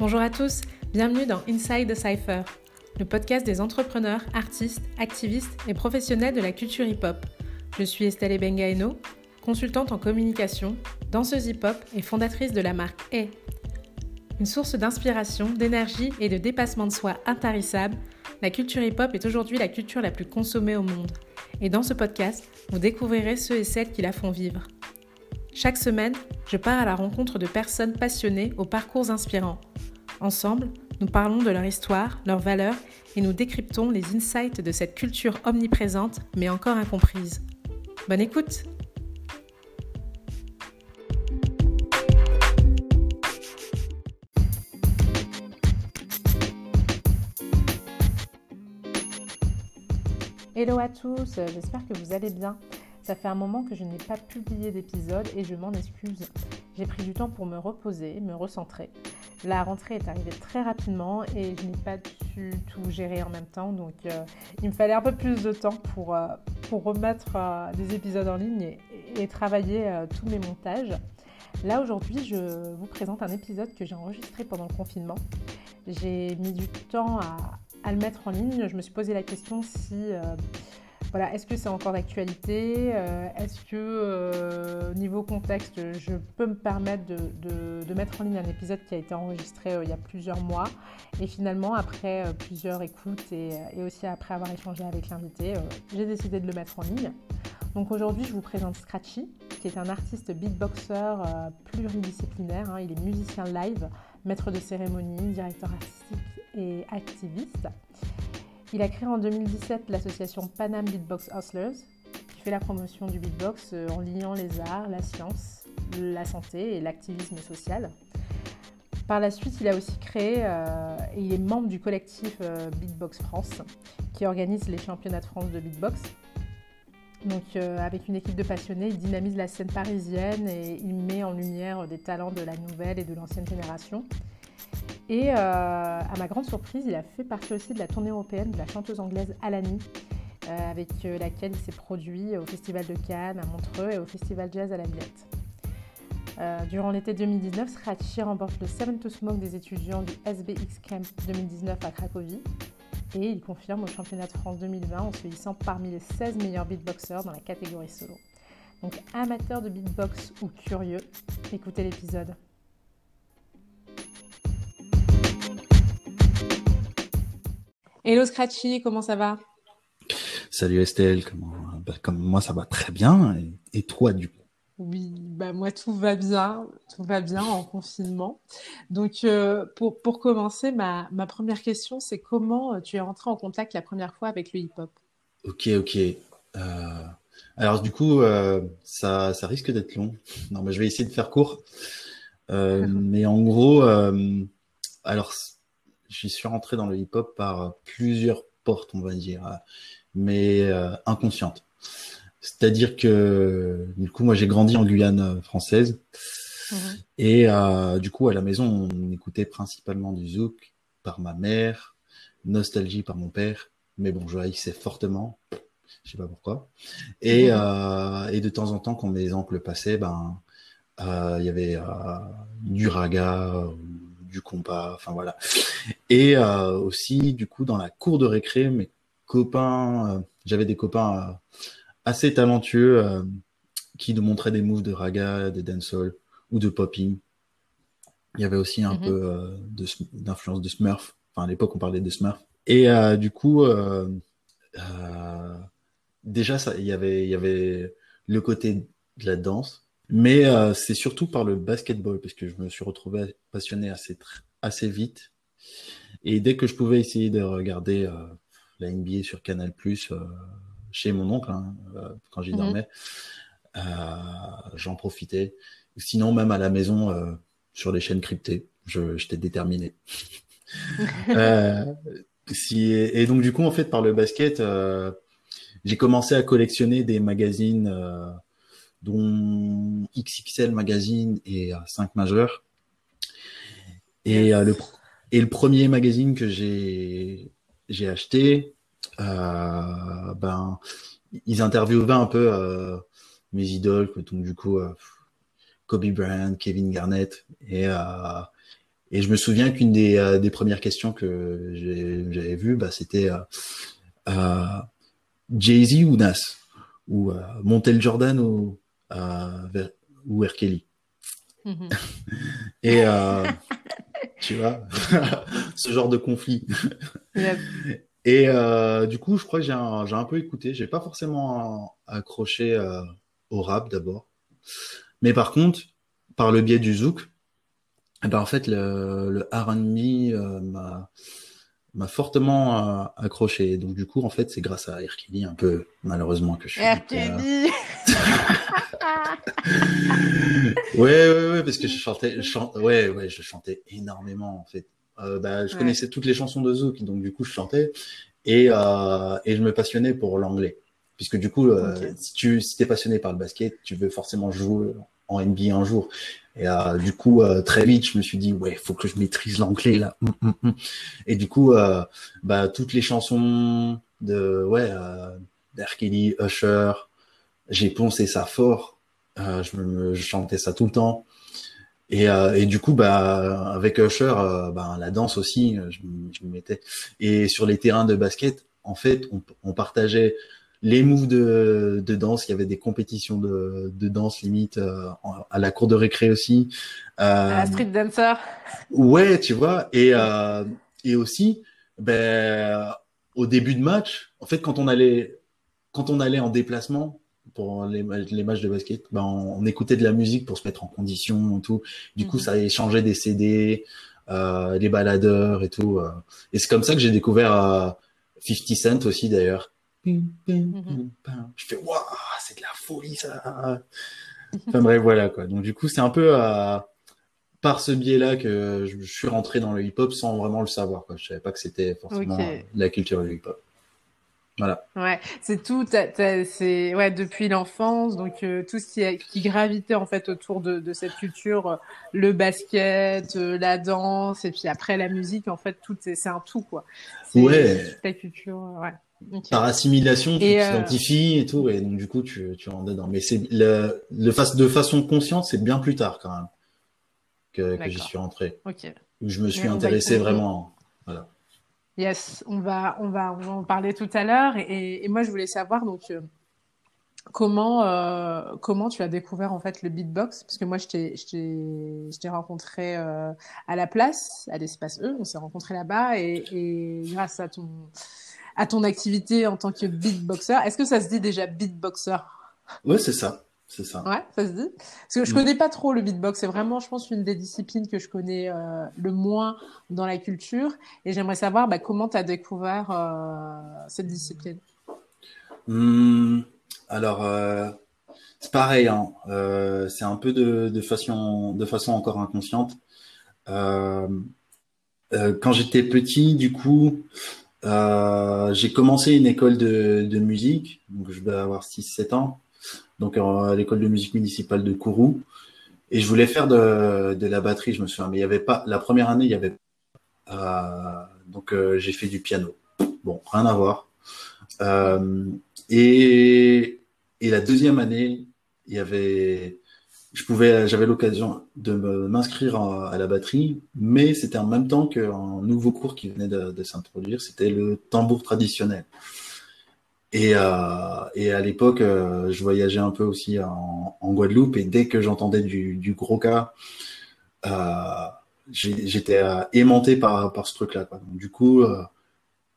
Bonjour à tous, bienvenue dans Inside the Cypher, le podcast des entrepreneurs, artistes, activistes et professionnels de la culture hip-hop. Je suis Estelle Ebengaeno, consultante en communication, danseuse hip-hop et fondatrice de la marque A. Une source d'inspiration, d'énergie et de dépassement de soi intarissable, la culture hip-hop est aujourd'hui la culture la plus consommée au monde. Et dans ce podcast, vous découvrirez ceux et celles qui la font vivre. Chaque semaine, je pars à la rencontre de personnes passionnées aux parcours inspirants Ensemble, nous parlons de leur histoire, leurs valeurs et nous décryptons les insights de cette culture omniprésente mais encore incomprise. Bonne écoute Hello à tous, j'espère que vous allez bien. Ça fait un moment que je n'ai pas publié d'épisode et je m'en excuse. J'ai pris du temps pour me reposer, me recentrer. La rentrée est arrivée très rapidement et je n'ai pas pu tout gérer en même temps. Donc euh, il me fallait un peu plus de temps pour, euh, pour remettre euh, des épisodes en ligne et, travailler tous mes montages. Là aujourd'hui, je vous présente un épisode que j'ai enregistré pendant le confinement. J'ai mis du temps à, à, le mettre en ligne. Je me suis posé la question si voilà, est-ce que c'est encore d'actualité euh, Est-ce que, euh, niveau contexte, je peux me permettre de, mettre en ligne un épisode qui a été enregistré euh, il y a plusieurs mois Et finalement, après plusieurs écoutes et, aussi après avoir échangé avec l'invité, j'ai décidé de le mettre en ligne. Donc aujourd'hui, je vous présente Scratchy, qui est un artiste beatboxer pluridisciplinaire. Hein. Il est musicien live, maître de cérémonie, directeur artistique et activiste. Il a créé en 2017 l'association Panam Beatbox Hustlers, qui fait la promotion du beatbox euh, en liant les arts, la science, la santé et l'activisme social. Par la suite, il a aussi créé euh, et il est membre du collectif euh, Beatbox France, qui organise les championnats de France de beatbox. Donc, avec une équipe de passionnés, il dynamise la scène parisienne et il met en lumière des talents de la nouvelle et de l'ancienne génération. Et euh, à ma grande surprise, il a fait partie aussi de la tournée européenne de la chanteuse anglaise Alani, euh, avec euh, laquelle il s'est produit au Festival de Cannes, à Montreux et au Festival Jazz à la Villette. durant l'été 2019, Scratchy remporte le Seven to Smoke des étudiants du SBX Camp 2019 à Cracovie et il confirme au championnat de France 2020 en se hissant parmi les 16 meilleurs beatboxers dans la catégorie solo. Donc amateur de beatbox ou curieux, écoutez l'épisode. Hello Scratchy, comment ça va? Salut Estelle, comment bah, comme moi ça va très bien et, toi du coup? Oui, bah moi tout va bien, tout va bien en confinement. Donc euh, pour, pour commencer, ma, ma première question c'est comment euh, tu es rentré en contact la première fois avec le hip-hop? Ok, ok. Euh, alors du coup, ça, ça risque d'être long. Non, mais je vais essayer de faire court. mais en gros, alors j'y suis rentré dans le hip-hop par plusieurs portes, on va dire, mais euh, inconscientes. C'est-à-dire que du coup, moi, j'ai grandi en Guyane euh, française. Mhm. Et euh, du coup, à la maison, on écoutait principalement du zouk par ma mère, nostalgie par mon père. Mais bon, je haïssais fortement. Je sais pas pourquoi. Et, mhm. et de temps en temps, quand mes oncles passaient, ben, il y avait du raga, du compas, enfin voilà. Et euh, aussi, du coup, dans la cour de récré, mes copains, euh, j'avais des copains euh, assez talentueux qui nous montraient des moves de raga, de dancehall ou de popping. Il y avait aussi un mhm. peu d'influence de Smurf. Enfin, à l'époque, on parlait de Smurf. Et du coup, déjà, ça, il y avait, il y avait le côté de la danse, mais euh, c'est surtout par le basketball, parce que je me suis retrouvé passionné assez, assez vite. Et dès que je pouvais essayer de regarder euh, la NBA sur Canal Plus euh, chez mon oncle, hein, quand j'y mhm. dormais, j'en profitais. Sinon, même à la maison, sur les chaînes cryptées, j'étais déterminé. si, et donc, du coup, en fait, par le basket, j'ai commencé à collectionner des magazines dont XXL Magazine et 5 majeurs. Et, euh, le, et le premier magazine que j'ai j'ai acheté, euh, ben ils interviewaient un peu euh, mes idoles, donc du coup Kobe Bryant, Kevin Garnett et Et je me souviens qu'une des, des, premières questions que j'avais vues, bah, c'était Jay-Z ou Nas? Ou Montel Jordan ou, ou R. Kelly? Mm-hmm. Et tu vois, ce genre de conflit. Et euh, du coup, je crois que j'ai un, un, peu écouté. J'ai pas forcément accroché euh, au rap d'abord, mais par contre, par le biais du zouk, eh ben en fait le, le R&B euh, m'a m'a fortement euh, accroché. Donc du coup, en fait, c'est grâce à Erkini un peu malheureusement que je suis. Erkini. Ouais, ouais, ouais, parce que je chantais, je chantais, ouais, ouais, je chantais énormément en fait. Euh, bah, je connaissais toutes les chansons de Zouk, donc du coup je chantais et, euh, et je me passionnais pour l'anglais. Puisque du coup, euh, si tu si es passionné par le basket, tu veux forcément jouer en NBA un jour. Et euh, du coup, euh, très vite, je me suis dit, ouais, faut que je maîtrise l'anglais là. Hum, hum, hum. Et du coup, euh, bah, toutes les chansons de, ouais, euh, Kelly, Usher, j'ai poncé ça fort. je, me, je chantais ça tout le temps. Et, euh, et du coup, bah, avec Usher, euh, bah, la danse aussi, euh, je, je me mettais. Et sur les terrains de basket, en fait, on, on partageait les moves de, de, danse. Il y avait des compétitions de, de danse limite euh, à la cour de récré aussi. Euh, à la street dancer. Ouais, tu vois. Et, euh, et aussi, ben, au début de match, en fait, quand on allait, quand on allait en déplacement, pour les, les, matchs de basket, ben on, écoutait de la musique pour se mettre en condition et tout. Du coup, mhm. ça échangeait des CD, euh, des baladeurs et tout. Euh. Et c'est comme ça que j'ai découvert euh, 50 Cent aussi d'ailleurs. Je fais waouh, c'est de la folie ça. enfin bref, voilà quoi. Donc du coup, c'est un peu euh, par ce biais-là que je, suis rentré dans le hip-hop sans vraiment le savoir. Quoi. Je savais pas que c'était forcément la culture du hip-hop. Voilà. Ouais, c'est tout. C'est ouais depuis l'enfance, donc euh, tout ce qui, qui gravitait en fait autour de, de cette culture, euh, le basket, euh, la danse, et puis après la musique. En fait, tout c'est un tout quoi. Ouais. Toute la culture, ouais. Par assimilation, tu t'identifies et tout, et donc du coup tu tu rentres dedans. Mais c'est le, de façon consciente, c'est bien plus tard quand même que, que j'y suis rentré. Ok. Où je me suis intéressé vraiment. Voilà. Yes, on va, on va, on va en parler tout à l'heure. Et, et, moi, je voulais savoir donc euh, comment, euh, comment tu as découvert en fait le beatbox, parce que moi, je t'ai, rencontré euh, à la place, à l'espace E. On s'est rencontré là-bas, et, et, grâce à ton, à ton activité en tant que beatboxer, est-ce que ça se dit déjà beatboxer Ouais, c'est ça. C'est ça. Ouais, ça se dit. Parce que je mm. connais pas trop le beatbox. C'est vraiment, je pense, une des disciplines que je connais euh, le moins dans la culture. Et j'aimerais savoir bah, comment tu as découvert euh, cette discipline? Hmm, alors, euh, c'est pareil. Hein. C'est un peu de, de, façon, de façon encore inconsciente. Quand j'étais petit, du coup, j'ai commencé une école de, de musique. Donc, je vais avoir 6-7 ans donc à l'école de musique municipale de Kourou. Et je voulais faire de, de la batterie, je me souviens, mais il y avait pas. La première année, il y avait. Euh, donc euh, j'ai fait du piano. Bon, rien à voir. Euh, et, et la deuxième année, il y avait. Je pouvais, j'avais l'occasion de m'inscrire à, la batterie, mais c'était en même temps qu'un nouveau cours qui venait de, de s'introduire, c'était le tambour traditionnel. Et, euh, et à l'époque, euh, je voyageais un peu aussi en, en, Guadeloupe et dès que j'entendais du, du gros cas, euh, j'étais euh, aimanté par, par ce truc-là. Du coup, euh,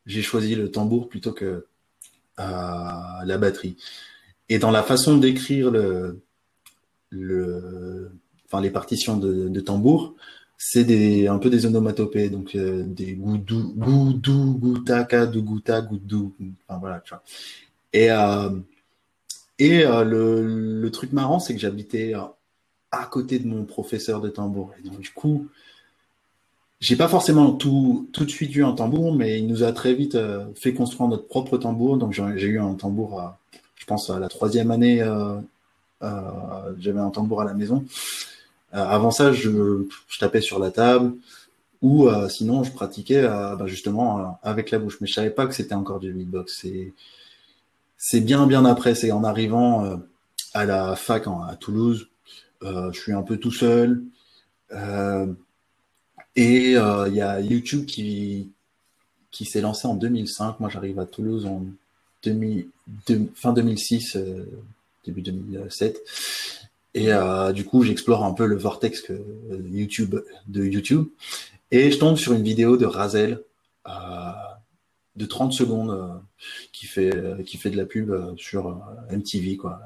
j'ai choisi le tambour plutôt que la batterie. Et dans la façon d'écrire le, le, enfin les partitions de, de tambour, c'est un peu des onomatopées, donc euh, des goudou, goudou, goutaka, dougouta, goudou, enfin voilà. Et euh, et euh, le, le truc marrant, c'est que j'habitais à côté de mon professeur de tambour. Et donc du coup, j'ai pas forcément tout tout de suite eu un tambour, mais il nous a très vite fait construire notre propre tambour. Donc j'ai eu un tambour, je pense à la troisième année, j'avais un tambour à la maison. Euh, avant ça, je, tapais sur la table ou euh, sinon je pratiquais euh, bah, justement avec la bouche. Mais je savais pas que c'était encore du beatbox. C'est bien bien après. C'est en arrivant à la fac à Toulouse. je suis un peu tout seul. Et il y a YouTube qui, qui s'est lancé en 2005. Moi, j'arrive à Toulouse en fin 2006, euh, début 2007. Et euh, du coup, j'explore un peu le vortex que, YouTube, de YouTube. Et je tombe sur une vidéo de Razel de 30 secondes qui fait qui fait de la pub sur MTV quoi.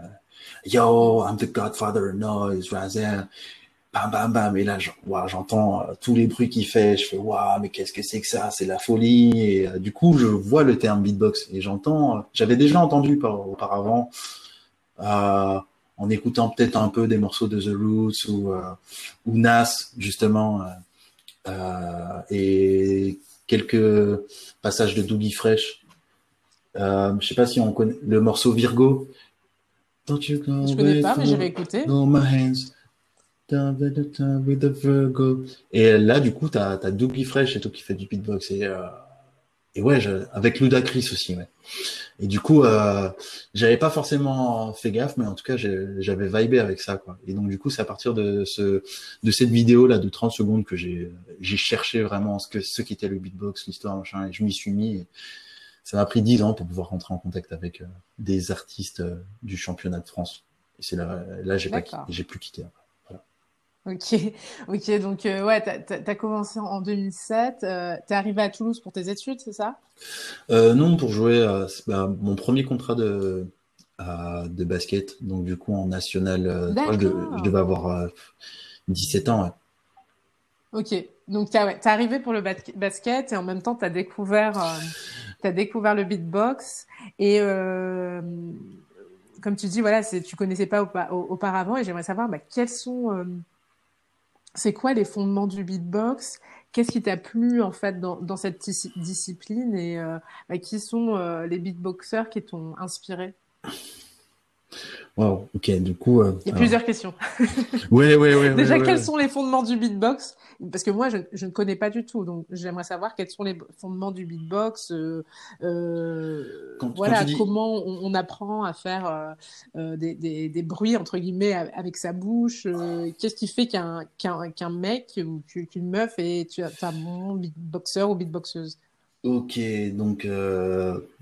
Yo, I'm the Godfather of Noise, Razel. Bam bam bam. Et là j'entends euh, tous les bruits qu'il fait. Je fais waouh mais qu'est-ce que c'est que ça? C'est la folie. Et euh, du coup je vois le terme beatbox. Et j'entends euh, j'avais déjà entendu auparavant en écoutant peut-être un peu des morceaux de The Roots ou ou Nas justement et quelques passages de Doogie Fresh je sais pas si on connaît le morceau Virgo Don't you je connais pas mais j'avais écouté et là, du coup, tu as, Dougie Fresh et tout qui fait du beatbox. Et, euh, et ouais, avec Ludacris aussi, ouais. Et du coup, euh, j'avais pas forcément fait gaffe, mais en tout cas, j'avais vibé avec ça, quoi. Et donc, du coup, c'est à partir de ce, de cette vidéo là de 30 secondes que j'ai, j'ai cherché vraiment ce que, ce qu'était le beatbox, l'histoire, machin, et je m'y suis mis. Et ça m'a pris 10 ans pour pouvoir rentrer en contact avec euh, des artistes euh, du championnat de France. Et c'est là, là, j'ai pas, j'ai plus quitté. Après. Ok, ok, donc euh, ouais, t'as as, commencé en 2007, euh, t'es arrivé à Toulouse pour tes études, c'est ça? Euh, Non, pour jouer à bah, mon premier contrat de, de basket, donc du coup en national, je, je, devais avoir 17 ans. Ouais. Ok, donc t'es ouais, arrivé pour le basket et en même temps t'as découvert, as découvert le beatbox. Et comme tu dis, voilà, tu connaissais pas auparavant et j'aimerais savoir bah, quels sont c'est quoi les fondements du beatbox? Qu'est-ce qui t'a plu en fait dans, cette discipline? Et euh, bah, qui sont euh, les beatboxers qui t'ont inspiré? Wow, ok, du coup. Euh, Il y a plusieurs questions. Oui, oui, oui. Déjà, quels sont les fondements du beatbox? Parce que moi, je, je, ne connais pas du tout, donc j'aimerais savoir quels sont les fondements du beatbox. Euh, euh, voilà, comment on, on, apprend à faire euh, des, des, des, bruits entre guillemets avec sa bouche. Qu'est-ce qui fait qu'un qu'un qu'un mec ou qu'une meuf est un bon beatboxer ou beatboxeuse? Ok, donc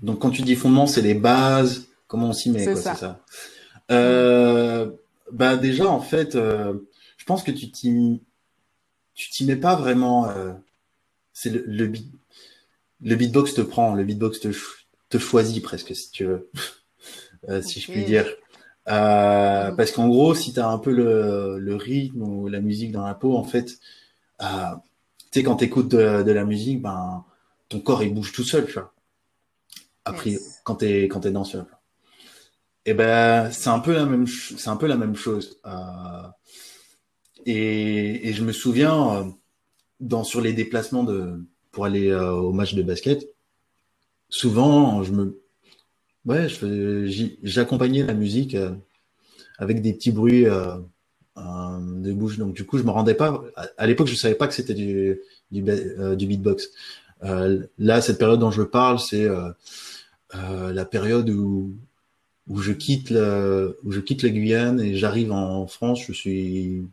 donc quand tu dis fondements, c'est les bases. Comment on s'y met C'est ça. Euh, bah déjà en fait, euh, je pense que tu t'y tu t'y mets pas vraiment. Euh, c'est le, le, beat, le beatbox te prend, le beatbox te, te choisit presque si tu veux, si je puis dire. Euh, parce qu'en gros, si tu as un peu le, le, rythme ou la musique dans la peau, en fait, euh, tu sais, quand tu écoutes de, de, la musique, ben, ton corps il bouge tout seul, tu vois. Après, quand tu es, quand es danseur. Eh ben, c'est un peu la même, c'est un peu la même chose. Euh, et, et, je me souviens, euh, dans sur les déplacements de pour aller euh, au match de basket, souvent je me, ouais, j'accompagnais la musique avec des petits bruits de bouche. Donc du coup, je me rendais pas. À, l'époque, je savais pas que c'était du, du beatbox. là, cette période dont je parle, c'est la période où où je quitte le, où je quitte la Guyane et j'arrive en France. Je suis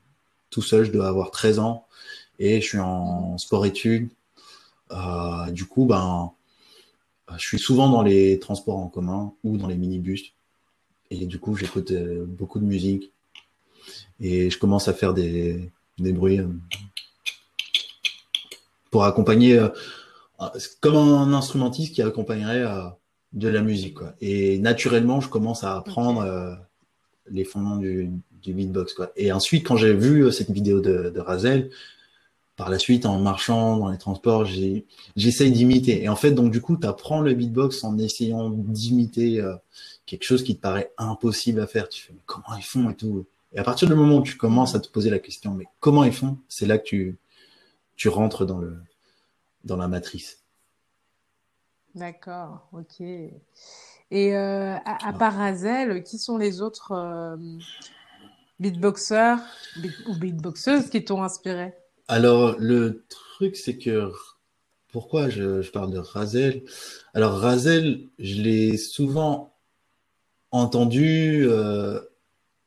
tout seul, je dois avoir 13 ans et je suis en sport-études. Euh, du coup, ben, je suis souvent dans les transports en commun ou dans les minibus. Et du coup, j'écoute euh, beaucoup de musique et je commence à faire des, des bruits euh, pour accompagner, euh, comme un instrumentiste qui accompagnerait de la musique. Quoi. Et naturellement, je commence à apprendre euh, les fondements du, du, beatbox. Quoi. Et ensuite, quand j'ai vu euh, cette vidéo de, de Razel, par la suite, en marchant dans les transports, j'essaye d'imiter. Et en fait, donc du coup, tu apprends le beatbox en essayant d'imiter euh, quelque chose qui te paraît impossible à faire. Tu fais, mais comment ils font et tout. Et à partir du moment où tu commences à te poser la question, mais comment ils font, c'est là que tu, tu rentres dans, le, dans la matrice. D'accord, ok. Et euh, à, part Hazel, qui sont les autres euh, beatboxers ou beatboxeuses qui t'ont inspiré? Alors, le truc, c'est que pourquoi je, parle de Razel Alors, Razel, je l'ai souvent entendu euh,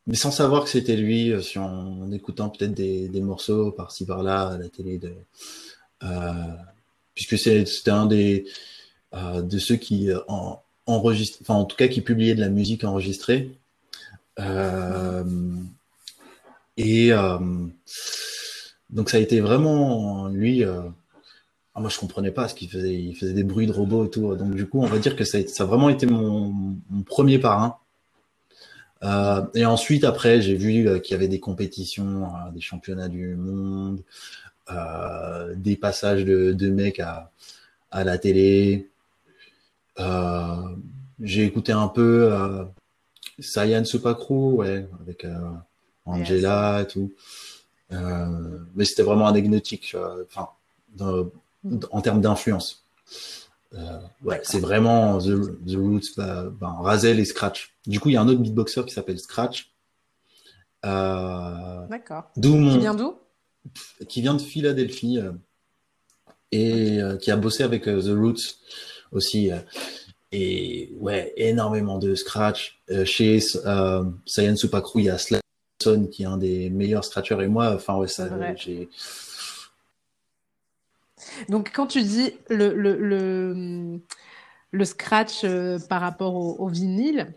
mais sans savoir que c'était lui, si en, en écoutant peut-être des, des morceaux par-ci par-là à la télé de, puisque c'était un des de ceux qui en, enregistre, enfin en tout cas qui publiait de la musique enregistrée. Euh, et euh, donc ça a été vraiment lui. Euh, ah, moi je comprenais pas ce qu'il faisait. Il faisait des bruits de robots et tout. Donc du coup on va dire que ça a, vraiment été mon, premier parrain. Euh, et ensuite après j'ai vu euh, qu'il y avait des compétitions, euh, des championnats du monde, des passages de, de mecs à, à la télé. Euh, j'ai écouté un peu euh, Sayan Supakru, ouais, avec euh, Angela et tout. Euh, mais c'était vraiment anecdotique, enfin, en termes d'influence. Euh, ouais, c'est vraiment The, the Roots, bah, ben, Razel et Scratch. Du coup, il y a un autre beatboxer qui s'appelle Scratch. Euh, D'accord. Mon... Qui vient d'où? Qui vient de Philadelphie euh, et qui a bossé avec The Roots aussi. Et ouais, énormément de scratch. Euh, chez euh, Saiyan Supakru, il y a Slasson qui est un des meilleurs scratchers. Et moi, enfin, ouais, ça, j'ai. Donc, quand tu dis le, le, le, le scratch euh, par rapport au, au vinyle,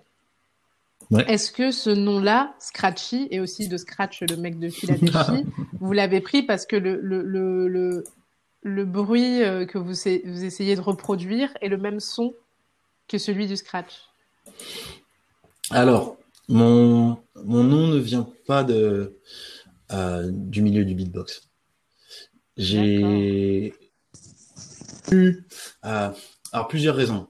ouais. est-ce que ce nom-là, Scratchy, et aussi de Scratch, le mec de Philadelphie, vous l'avez pris parce que le, le, le, le, le bruit euh, que vous, vous essayez de reproduire est le même son que celui du scratch Alors, mon, mon nom ne vient pas de, euh, du milieu du beatbox. J'ai eu euh, alors plusieurs raisons.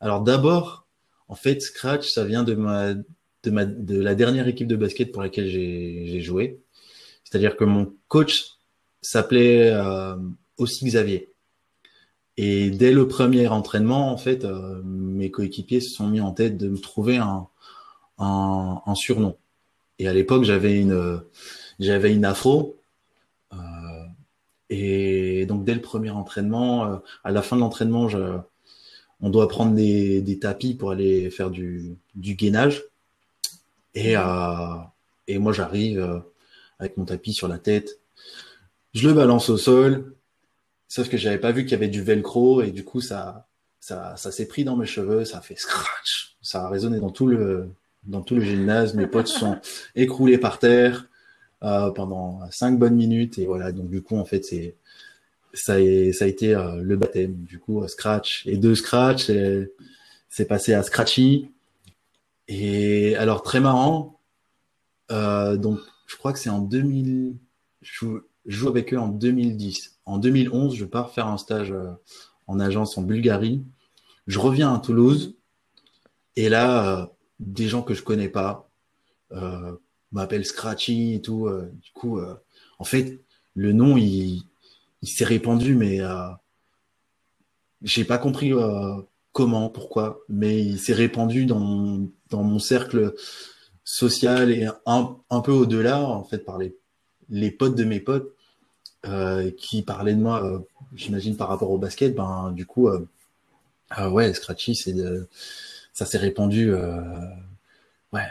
Alors d'abord, en fait, Scratch, ça vient de ma de ma de la dernière équipe de basket pour laquelle j'ai joué. C'est-à-dire que mon coach s'appelait euh, aussi Xavier. Et dès le premier entraînement, en fait, euh, mes coéquipiers se sont mis en tête de me trouver un, un, surnom. Et à l'époque, j'avais une, j'avais une afro. Euh, et donc dès le premier entraînement, euh, à la fin de l'entraînement, on doit prendre des, des, tapis pour aller faire du, du gainage. Et, et moi, j'arrive avec mon tapis sur la tête. Je le balance au sol. Sauf que j'avais pas vu qu'il y avait du velcro et du coup ça ça, ça s'est pris dans mes cheveux, ça a fait scratch, ça a résonné dans tout le dans tout le gymnase. Mes potes sont écroulés par terre euh, pendant cinq bonnes minutes et voilà. Donc du coup en fait c'est ça, est, ça a été euh, le baptême. Du coup euh, scratch et deux scratch, c'est passé à scratchy. Et alors très marrant. Euh, donc je crois que c'est en 2000. Je, je joue avec eux en 2010 en 2011, je pars faire un stage euh, en agence en Bulgarie. Je reviens à Toulouse et là, euh, des gens que je connais pas euh, m'appellent Scratchy et tout. Du coup, en fait, le nom il, s'est répandu, mais j'ai pas compris comment, pourquoi, mais il s'est répandu dans dans mon cercle social et un, un peu au-delà en fait par les les potes de mes potes euh, qui parlait de moi, euh, j'imagine par rapport au basket, ben du coup, euh, ah ouais, Scratchy, c'est de, ça s'est répandu, euh, ouais,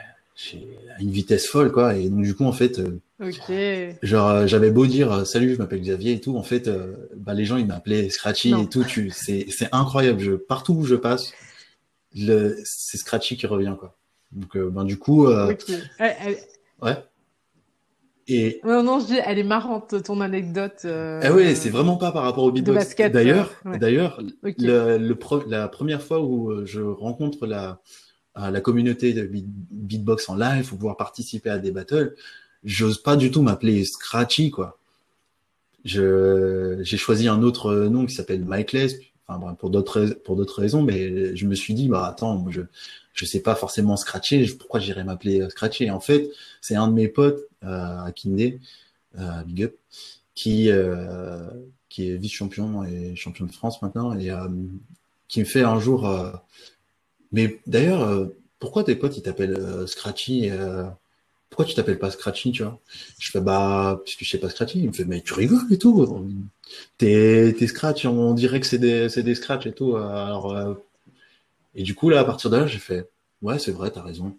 à une vitesse folle, quoi. Et donc du coup, en fait, okay. genre j'avais beau dire salut, je m'appelle Xavier et tout, en fait, bah, les gens ils m'appelaient Scratchy non. et tout. Tu, c'est, c'est incroyable. Je, partout où je passe, le, c'est Scratchy qui revient, quoi. Donc ben du coup, okay. ouais. Et... Non, non, je dis, elle est marrante, ton anecdote. Euh... Ah oui, c'est vraiment pas par rapport au beatbox. D'ailleurs, ouais. d'ailleurs, okay. le, la première fois où je rencontre la, la communauté de beatbox en live pour pouvoir participer à des battles, j'ose pas du tout m'appeler Scratchy, quoi. Je, j'ai choisi un autre nom qui s'appelle enfin, bon, pour d'autres, pour d'autres raisons, mais je me suis dit, bah, attends, moi, je, je sais pas forcément scratcher, pourquoi j'irais m'appeler scratcher? Et en fait, c'est un de mes potes, euh, à Kindé, euh, Big Up, qui, euh, qui est vice-champion et champion de France maintenant, et euh, qui me fait un jour. Euh, mais d'ailleurs, euh, pourquoi tes potes ils t'appellent Scratchy Pourquoi tu t'appelles pas Scratchy, tu vois? Je fais bah puisque je sais pas Scratchy. Il me fait mais tu rigoles et tout. T'es Scratch, on dirait que c'est des c'est des Scratch et tout. Alors et du coup là à partir de là j'ai fait ouais c'est vrai t'as raison.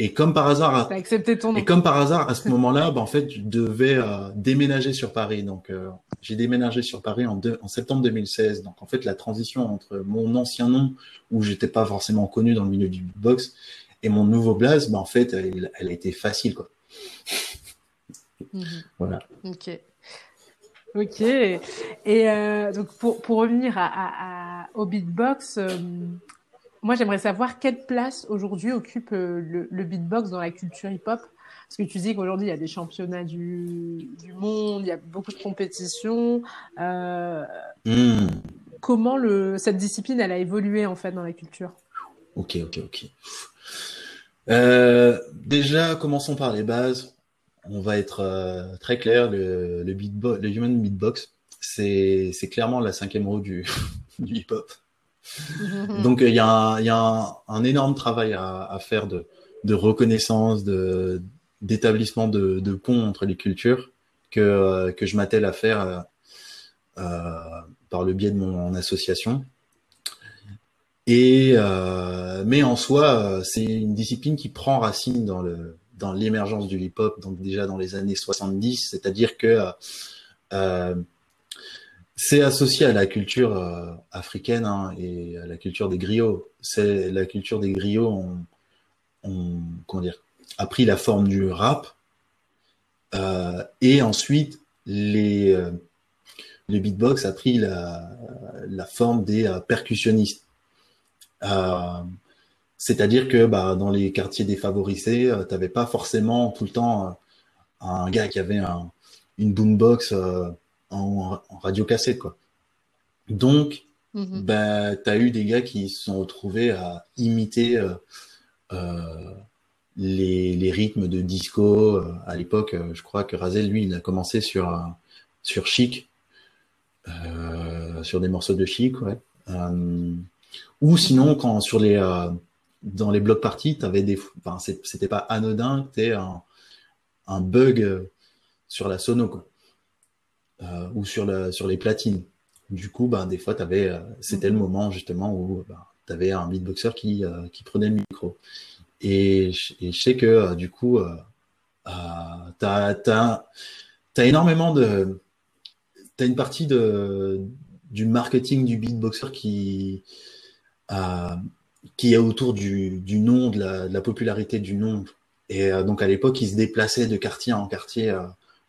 Et comme par hasard, accepté ton nom. et comme par hasard, à ce moment-là, bah, en fait, je devais euh, déménager sur Paris. Donc, euh, j'ai déménagé sur Paris en, deux- en septembre 2016. Donc, en fait, la transition entre mon ancien nom, où j'étais pas forcément connu dans le milieu du beatbox, et mon nouveau blaze, bah, en fait, elle, elle a été facile, quoi. Mhm. Voilà. Ok. Ok. Et euh, donc pour, pour revenir à, à- à- au beatbox, moi j'aimerais savoir quelle place aujourd'hui occupe euh, le, le beatbox dans la culture hip-hop? Parce que tu dis qu'aujourd'hui il y a des championnats du, du monde, il y a beaucoup de compétitions. Euh, Hmm. comment le, cette discipline elle a évolué en fait dans la culture? Ok, ok, ok. Euh, déjà, commençons par les bases. On va être euh, très clair. Le, le beatbox, le human beatbox, c'est c'est clairement la cinquième roue du, du hip-hop. Donc euh, il y a, un, énorme travail à, faire de, reconnaissance, d'établissement de, de ponts entre les cultures que euh, que je m'attelle à faire euh, par le biais de mon association. Et mais en soi, c'est une discipline qui prend racine dans le dans l'émergence du hip-hop, donc déjà dans les années 70, c'est-à-dire que c'est associé à la culture euh, africaine hein, et à la culture des griots. C'est la culture des griots ont, ont comment dire a pris la forme du rap euh, et ensuite les euh, le beatbox a pris la, la forme des euh, percussionnistes. C'est-à-dire que bah, dans les quartiers défavorisés, euh, t'avais pas forcément tout le temps un gars qui avait un, une boombox en, en radio cassette quoi. Donc Mhm. bah, tu as eu des gars qui se sont retrouvés à imiter euh, euh, les, les rythmes de disco. Euh, À l'époque, je crois que Razel, lui, il a commencé sur, sur Chic, euh, sur des morceaux de Chic, ouais. Ou sinon, quand sur les, dans les blocs parties, t'avais des, enfin, c'était pas anodin, t'es un, un bug sur la sono, quoi. Euh, ou sur, la, sur les platines. Du coup, ben, des fois, euh, c'était le moment justement où ben, tu avais un beatboxer qui, euh, qui prenait le micro. Et, je- et je sais que euh, du coup, t'as, t'as, t'as énormément de. T'as une partie de, du marketing du beatboxer qui, qui est autour du, du nom, de la, de la popularité du nom. Et donc à l'époque, ils se déplaçaient de quartier en quartier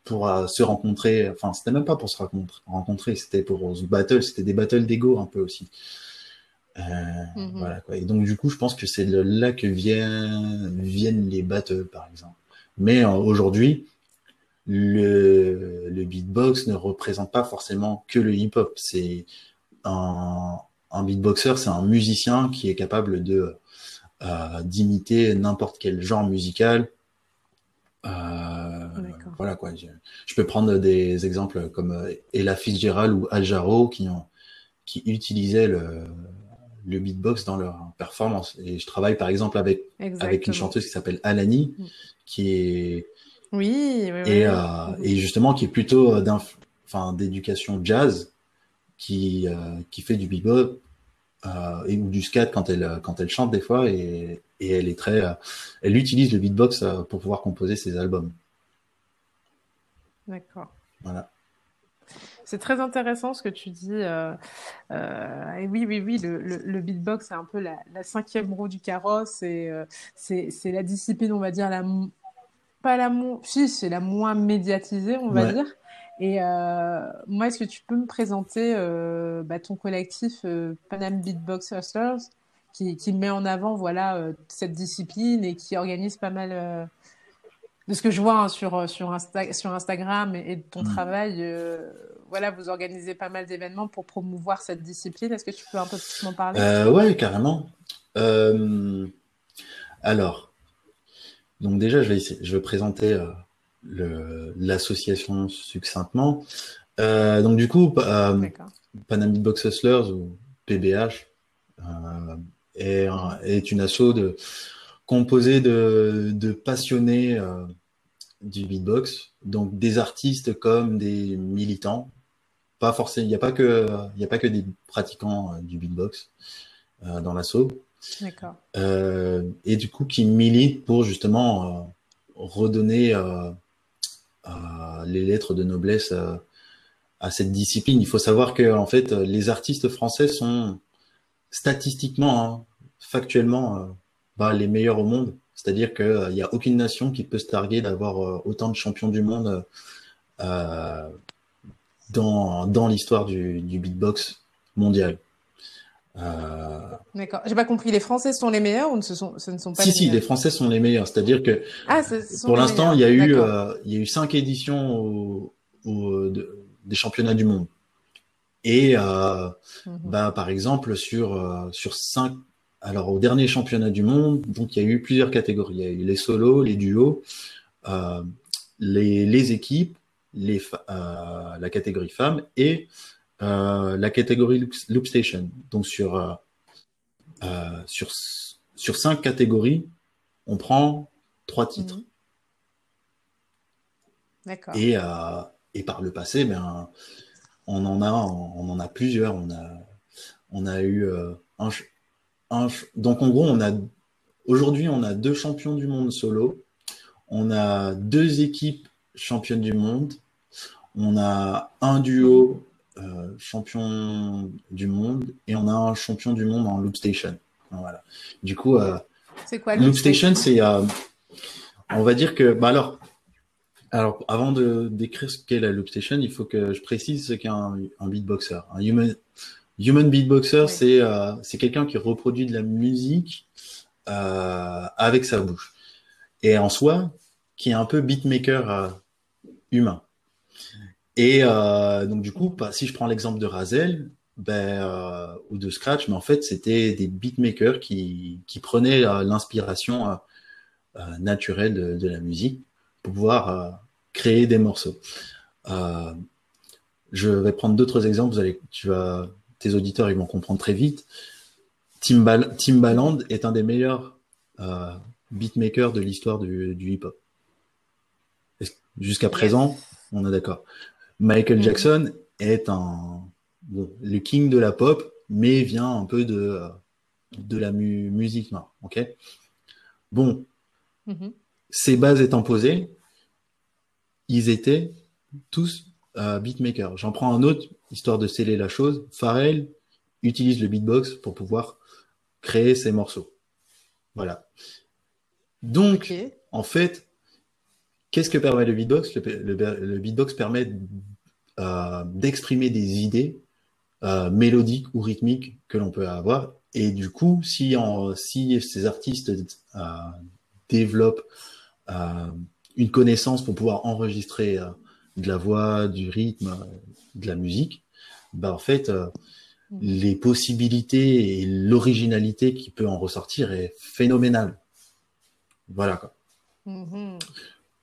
pour euh, se rencontrer. Enfin, c'était même pas pour se rencontrer, c'était pour se battle. C'était des battles d'ego un peu aussi. Euh, Mhm. Voilà quoi. Et donc du coup, je pense que c'est là que vient, viennent les battles, par exemple. Mais euh, aujourd'hui, le, le beatbox ne représente pas forcément que le hip-hop. C'est un, un beatboxer, c'est un musicien qui est capable de d'imiter n'importe quel genre musical. Euh, voilà quoi. Je, je peux prendre des exemples comme euh, Ella Fitzgerald ou Al Jarreau qui ont qui utilisaient le, le beatbox dans leur performance. Et je travaille par exemple avec avec une chanteuse qui s'appelle Alani, Mm. qui est Oui, oui, oui. et, oui. euh, et justement qui est plutôt euh, d'éducation jazz, qui euh, qui fait du bebop euh, et ou du scat quand elle quand elle chante des fois et et elle est très euh, elle utilise le beatbox euh, pour pouvoir composer ses albums. D'accord. Voilà. C'est très intéressant ce que tu dis. euh, euh, et oui, oui, oui, le, le, le beatbox, c'est un peu la, la cinquième roue du carrosse. Et euh, c'est, la discipline, on va dire, la, pas la moins, si, c'est la moins médiatisée, on va Ouais. dire. Et moi, est-ce que tu peux me présenter bah, ton collectif Panam Beatbox Hustlers qui, qui met en avant voilà, euh, cette discipline et qui organise pas mal euh, de ce que je vois hein, sur, sur, Insta- sur Instagram et, et de ton Mm. travail, euh, voilà, vous organisez pas mal d'événements pour promouvoir cette discipline. Est-ce que tu peux un peu plus m'en parler? Euh, ouais, carrément. Euh, alors, donc déjà, je vais essayer, je vais présenter euh, l'association succinctement. Euh, donc du coup, pa- euh, D'accord. Panam Beatbox Hustlers ou PBH euh, est, un- est une asso de, composée de, de passionnés euh, du beatbox, donc des artistes comme des militants. Pas forcément, il n'y a pas que, il y a pas que des pratiquants euh, du beatbox euh, dans l'asso. D'accord. et du coup, qui milite pour justement redonner les lettres de noblesse à cette discipline. Il faut savoir que en fait, les artistes français sont statistiquement, hein, factuellement, bah, les meilleurs au monde. C'est-à-dire qu'il n'y a aucune nation qui peut se targuer d'avoir autant de champions du monde euh, dans, dans l'histoire du, du, beatbox mondial. Euh... D'accord. J'ai pas compris. Les Français sont les meilleurs ou ce, sont, ce ne sont pas si, les Si, les Français sont les meilleurs. C'est-à-dire que ah, pour l'instant, il y a eu euh, il y a eu cinq éditions au, au, de, des championnats du monde. Et euh, mm-hmm. bah, par exemple sur euh, sur cinq alors au dernier championnat du monde, donc il y a eu plusieurs catégories. Il y a eu les solos, les duos, euh, les, les équipes les, la catégorie femmes et la catégorie Loop Station. Donc sur, sur, sur cinq catégories, on prend trois titres. Mhm. D'accord. Et, et par le passé, ben, on en a, on en a plusieurs. On a, on a eu un, un, donc en gros, on a aujourd'hui, on a deux champions du monde solo. On a deux équipes championnes du monde on a un duo euh, champion du monde et on a un champion du monde en Loop Station. Voilà. Du coup, euh, c'est quoi Loop Station, c'est, euh, on va dire que, bah alors, alors avant de décrire ce qu'est la Loop Station, il faut que je précise ce qu'est un, beatboxer. Un human, human beatboxer, c'est c'est quelqu'un qui reproduit de la musique avec sa bouche et en soi qui est un peu beatmaker humain. Et euh, donc du coup, bah, si je prends l'exemple de Razel ben, euh, ou de Scratch, mais en fait c'était des beatmakers qui, qui prenaient euh, l'inspiration euh, euh, naturelle de, de, la musique pour pouvoir créer des morceaux. je vais prendre d'autres exemples. Vous allez, tu vas, tes auditeurs ils vont comprendre très vite. Timbal Timbaland est un des meilleurs beatmakers de l'histoire du, du hip-hop. Jusqu'à présent, on est d'accord. Michael mm. Jackson est un le king de la pop, mais vient un peu de de la musique noire. Ok? Bon, mm-hmm. ces bases étant posées, ils étaient tous euh, beatmakers. J'en prends un autre histoire de sceller la chose. Pharrell utilise le beatbox pour pouvoir créer ses morceaux. Voilà. Donc, en fait, Qu'est-ce que permet le beatbox? Le, beatbox permet euh, d'exprimer des idées euh, mélodiques ou rythmiques que l'on peut avoir. Et du coup, si, si ces artistes euh, développent une connaissance pour pouvoir enregistrer de la voix, du rythme, de la musique, bah en fait, mmh. les possibilités et l'originalité qui peut en ressortir est phénoménale. Voilà quoi. Mmh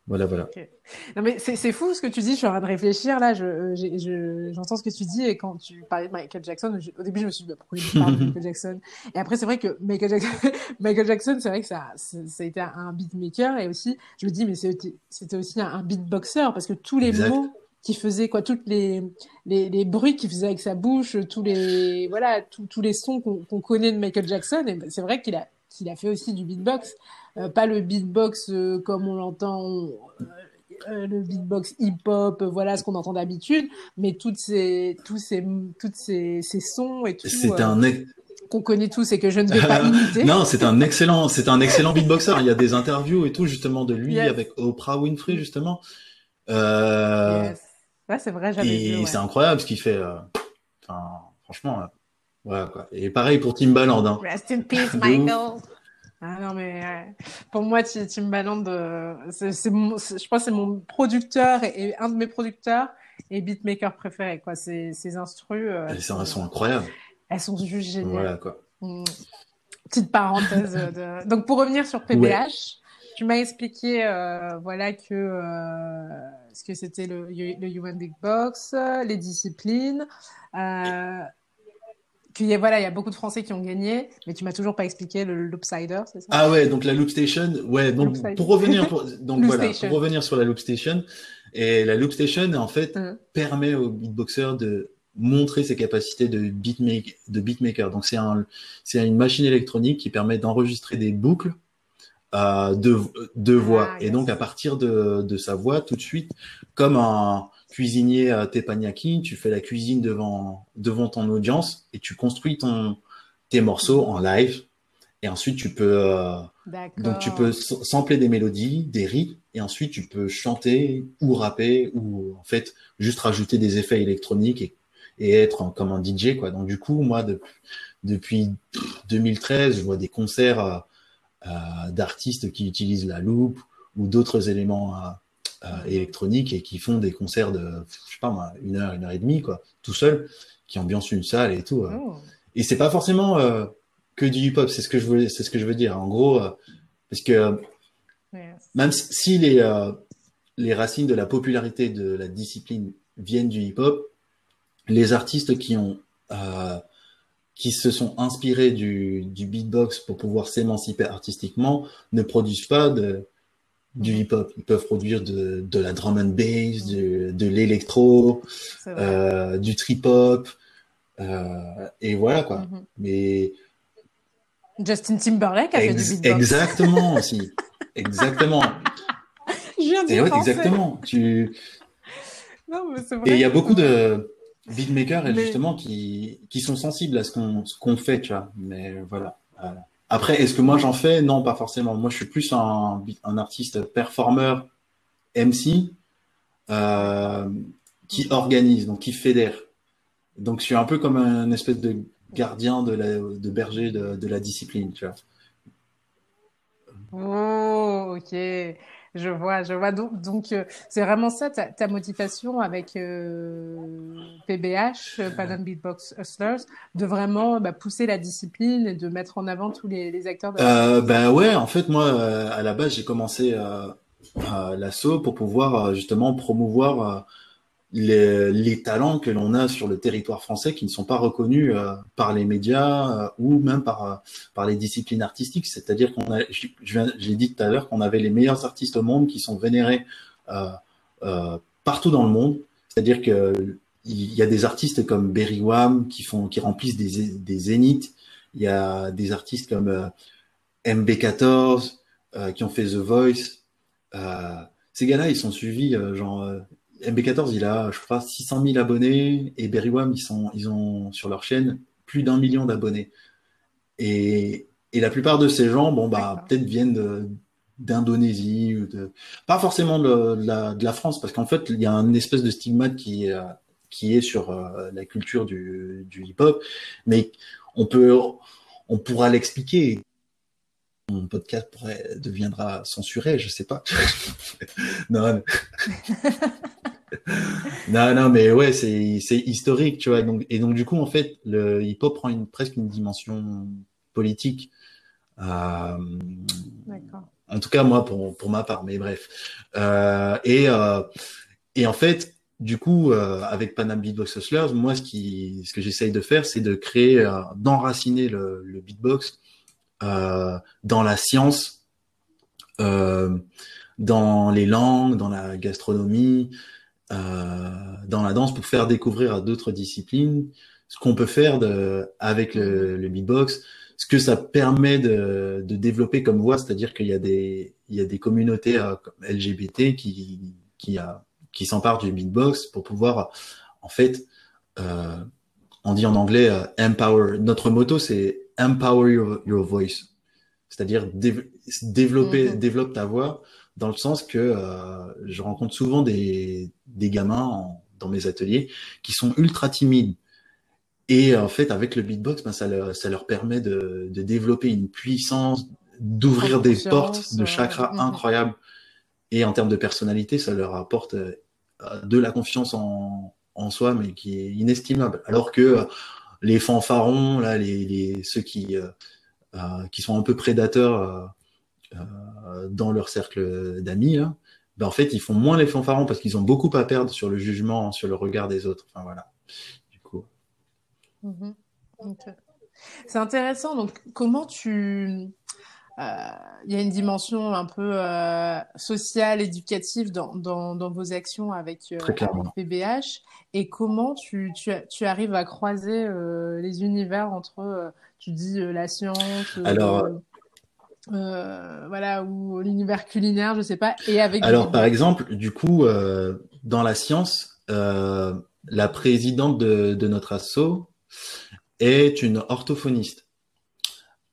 voilà, voilà. Non, mais c'est fou ce que tu dis. Je suis en train de réfléchir là. J'entends je, ce que tu dis et quand tu parlais de Michael Jackson, au début je me suis dit bah, pourquoi de Michael Jackson? Et après c'est vrai que Michael Jackson, Michael Jackson, c'est vrai que ça, ça a été un beatmaker et aussi je me dis mais c'était aussi un, beatboxer parce que tous les mots qui faisait quoi toutes les, les, les bruits qu'il faisait avec sa bouche tous les voilà tous les sons qu'on connaît de Michael Jackson et c'est vrai qu'il a qu'il a fait aussi du beatbox euh, pas le beatbox euh, comme on l'entend, euh, le beatbox hip-hop, voilà ce qu'on entend d'habitude, mais toutes ces, tous ces, toutes ces, ces sons et tout. C'est un qu'on connaît tous et que je ne vais pas imiter. non, c'est un excellent, c'est un excellent beatboxer. Il y a des interviews et tout justement de lui avec Oprah Winfrey justement. Yes. Ouais, c'est vrai, j'avais. Ouais. c'est incroyable ce qu'il fait. Enfin, franchement, voilà quoi. Et pareil pour Timbaland. Hein. Rest in peace, Michael. Ah non, mais pour moi, Timbaland, euh, c'est, je pense que c'est mon producteur et, un de mes producteurs et beatmaker préféré. Quoi. Ces, ces instrus. Euh, elles, sont, incroyables. Elles sont juste géniales. Voilà, quoi. Mm. Petite parenthèse. de... Donc, pour revenir sur PBH, tu m'as expliqué euh, voilà, que euh, ce que c'était le, le Human Big Box, les disciplines. Euh, a, voilà, il y a beaucoup de Français qui ont gagné, mais tu m'as toujours pas expliqué le Loopsider, c'est ça? Ah ouais, donc la Loop Station, ouais, donc pour revenir, pour, donc voilà, pour revenir sur la Loop Station, et la Loop Station en fait mmh. permet aux beatboxers de montrer ses capacités de beatmaker. De beatmaker. Donc c'est un, c'est une machine électronique qui permet d'enregistrer des boucles euh, de, de voix. Ah, Et donc à partir de, de sa voix, tout de suite, comme un cuisinier à teppanyaki, tu fais la cuisine devant devant ton audience et tu construis ton tes morceaux en live. Et ensuite tu peux euh, donc tu peux sampler des mélodies, des rythmes, et ensuite tu peux chanter ou rapper ou en fait juste rajouter des effets électroniques et, et être comme un DJ quoi. Donc du coup moi de, depuis 2013 je vois des concerts euh, euh, d'artistes qui utilisent la loupe ou d'autres éléments euh, euh, électroniques et qui font des concerts de je sais pas moi une heure une heure et demie quoi tout seul qui ambiance une salle et tout. Oh. Et c'est pas forcément que du hip-hop, c'est ce que je veux, c'est ce que je veux dire. En gros, euh, parce que Yes. même si les euh, les racines de la popularité de la discipline viennent du hip-hop, les artistes qui ont euh, qui se sont inspirés du, du beatbox pour pouvoir s'émanciper artistiquement ne produisent pas de du Mhm. hip-hop. Ils peuvent produire de, de la drum and bass, de, de l'électro, euh, du trip-hop, euh, et voilà quoi. Mhm. Mais Justin Timberlake a fait du beatbox. exactement aussi, exactement. Je viens Et ouais, exactement. Tu Non, mais c'est et il y a beaucoup de beatmakers Mais- justement qui qui sont sensibles à ce qu'on qu'on fait, tu vois. Mais voilà. voilà. Après, est-ce que moi j'en fais? Non, pas forcément. Moi, je suis plus un artiste performeur, MC, euh, qui organise, donc qui fédère. Donc, je suis un peu comme un espèce de gardien de berger de, la discipline. Oh, ok. Je vois, je vois. Donc, donc euh, c'est vraiment ça ta, ta motivation avec euh, PBH, euh, Panam Beatbox Hustlers, de vraiment bah, pousser la discipline et de mettre en avant tous les, les acteurs de la Euh, ben ouais, en fait, moi, euh, à la base, j'ai commencé l'assaut pour pouvoir justement promouvoir euh, les, talents que l'on a sur le territoire français qui ne sont pas reconnus euh, par les médias euh, ou même par euh, par les disciplines artistiques. C'est-à-dire qu'on a, j'ai dit tout à l'heure qu'on avait les meilleurs artistes au monde qui sont vénérés euh, euh, partout dans le monde. C'est-à-dire que il y a des artistes comme Berry Wham qui font, qui remplissent des, des zéniths. Il y a des artistes comme euh, MB14 euh, qui ont fait The Voice. Ces gars-là, ils sont suivis, genre MB14, il a, je crois, 600 000 abonnés et Berry Wham, ils sont, ils ont sur leur chaîne plus d'un million d'abonnés. Et, et la plupart de ces gens, bon bah peut-être viennent d'Indonésie ou de, pas forcément de, de la, de la France, parce qu'en fait, il y a un espèce de stigmate qui est, qui est sur euh, la culture du, du hip-hop, mais on peut, on pourra l'expliquer. Mon podcast pourrait, deviendra censuré, je sais pas. non, non, non, mais ouais, c'est historique, tu vois. Donc, et donc du coup, en fait, le hip-hop prend une, presque une dimension politique. Euh, en tout cas, moi, pour, pour ma part, mais bref. Euh, et, euh, et en fait, du coup, euh, avec Panam Beatbox Hustlers, moi, ce, qui, ce que j'essaye de faire, c'est de créer, d'enraciner le, le beatbox dans la science, euh, dans les langues, dans la gastronomie, euh, dans la danse, pour faire découvrir à d'autres disciplines ce qu'on peut faire avec le, beatbox, ce que ça permet de, développer comme voix, c'est-à-dire qu'il y a des, il y a des communautés euh, LGBT qui, qui, s'emparent du beatbox pour pouvoir, en fait, euh, on dit en anglais euh, empower. Notre motto c'est empower your, your voice, c'est-à-dire dév- développer, Mhm. développe ta voix dans le sens que euh, je rencontre souvent des, des gamins en- dans mes ateliers qui sont ultra timides. Et en fait, avec le beatbox, ben, ça, leur, ça leur permet de, de développer une puissance, d'ouvrir des portes de chakras mhm. incroyables. Et en termes de personnalité, ça leur apporte euh, de la confiance en, en soi, mais qui est inestimable. Alors que euh, les fanfarons, là, les, ceux qui euh, euh, qui sont un peu prédateurs euh, dans leur cercle d'amis, là, ben en fait, ils font moins les fanfarons parce qu'ils ont beaucoup à perdre sur le jugement, sur le regard des autres. Enfin voilà. Du coup. Mhm. C'est intéressant. Donc, comment tu, il y a une dimension un peu sociale, éducative dans, dans, dans, vos actions avec, avec, PBH. Et comment tu, tu, tu arrives à croiser les univers entre, tu dis, la science. Alors. Euh, voilà, ou l'univers culinaire, je sais pas. Et avec. Alors, par exemple, du coup, euh, dans la science, euh, la présidente de, de, notre asso est une orthophoniste.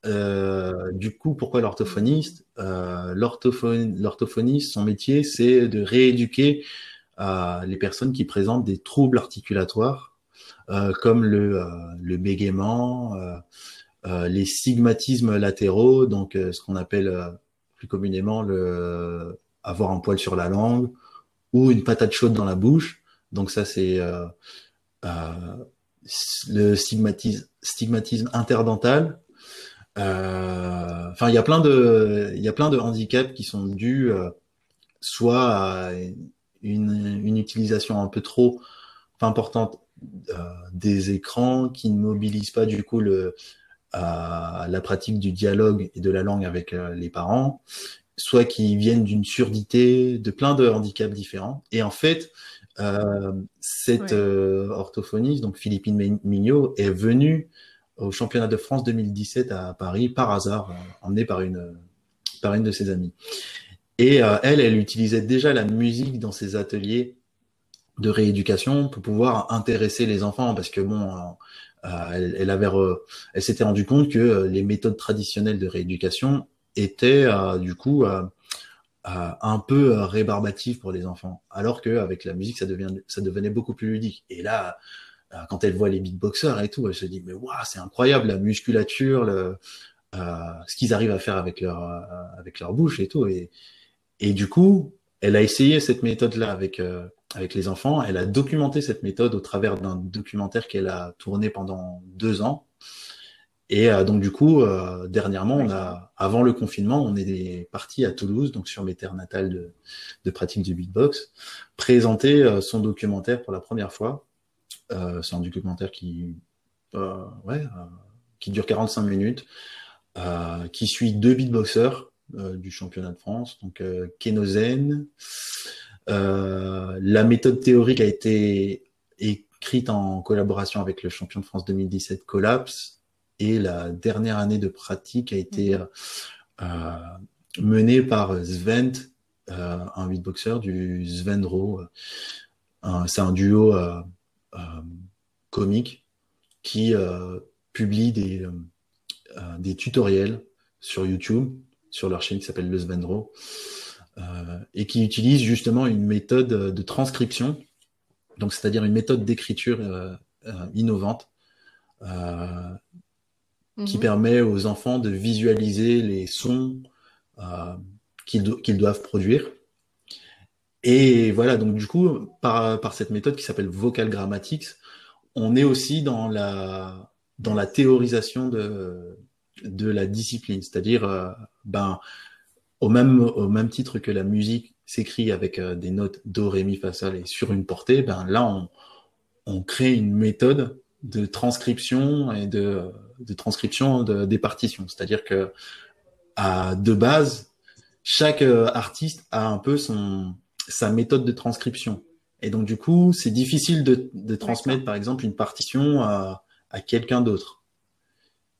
Du coup, pourquoi l'orthophoniste? L'orthophoniste, son métier, c'est de rééduquer les personnes qui présentent des troubles articulatoires, comme le, le bégaiement euh, les stigmatismes latéraux, donc euh, ce qu'on appelle euh, plus communément le avoir un poil sur la langue ou une patate chaude dans la bouche. Donc ça c'est le stigmatisme interdental. Enfin, il y a plein de, il y a plein de handicaps qui sont dus soit à une, une, utilisation un peu trop importante des écrans qui ne mobilisent pas du coup le, à la pratique du dialogue et de la langue avec euh, les parents, soit qui viennent d'une surdité, de plein de handicaps différents. Et en fait, euh, cette euh, orthophoniste, donc Philippine Mignot, est venue au championnat de France 2017 à Paris par hasard, euh, emmenée par une, par une de ses amies. Et euh, elle, elle utilisait déjà la musique dans ses ateliers de rééducation pour pouvoir intéresser les enfants, parce que bon, euh, elle, avait, elle s'était rendu compte que les méthodes traditionnelles de rééducation étaient du coup un peu rébarbatives pour les enfants, alors qu'avec la musique, ça, devient, ça devenait beaucoup plus ludique. Et là, quand elle voit les beatboxers et tout, elle se dit mais waouh, c'est incroyable la musculature, le, ce qu'ils arrivent à faire avec leur avec leur bouche et tout. Et, et du coup, elle a essayé cette méthode-là avec avec les enfants. Elle a documenté cette méthode au travers d'un documentaire qu'elle a tourné pendant deux ans. Et euh, donc du coup, euh, dernièrement, on a, avant le confinement, on est parti à Toulouse, donc sur mes terres natales de, de pratique du beatbox, présenter euh, son documentaire pour la première fois. C'est un documentaire qui, ouais, qui dure 45 minutes, qui suit deux beatboxers du championnat de France, donc Kenozen, euh, la méthode théorique a été écrite en collaboration avec le champion de France 2017 Collapse et la dernière année de pratique a été mhm. euh, menée par Svent, euh, un beatboxer du Svendro. C'est un duo comique qui publie des, des tutoriels sur YouTube, sur leur chaîne qui s'appelle le Svendro. Euh, et qui utilise justement une méthode de transcription, donc c'est-à-dire une méthode d'écriture euh, euh, innovante qui mhm. permet aux enfants de visualiser les sons qu'ils doivent produire. Et voilà, donc du coup, par, par cette méthode qui s'appelle Vocal Grammatics, on est aussi dans la, dans la théorisation de, de la discipline, c'est-à-dire, ben, au même, au même titre que la musique s'écrit avec euh, des notes do, ré, mi, fa, sol et sur une portée, ben là, on, on crée une méthode de transcription et de, de transcription de, des partitions. C'est-à-dire que à, de base, chaque euh, artiste a un peu son, sa méthode de transcription. Et donc, du coup, c'est difficile de, de transmettre, par exemple, une partition à, à quelqu'un d'autre.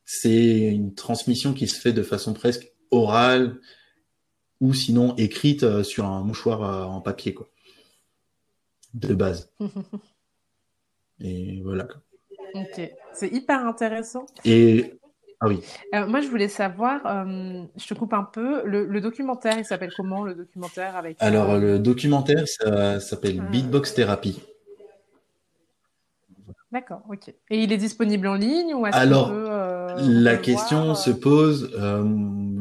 C'est une transmission qui se fait de façon presque orale, ou sinon écrite euh, sur un mouchoir euh, en papier, quoi. De base. Et voilà. Ok, c'est hyper intéressant. Et ah oui. Euh, moi, je voulais savoir, je te coupe un peu, le, documentaire, il s'appelle comment le documentaire avec Alors, le documentaire, ça s'appelle Beatbox Therapy. D'accord, ok. Et il est disponible en ligne ou Alors, la question se pose,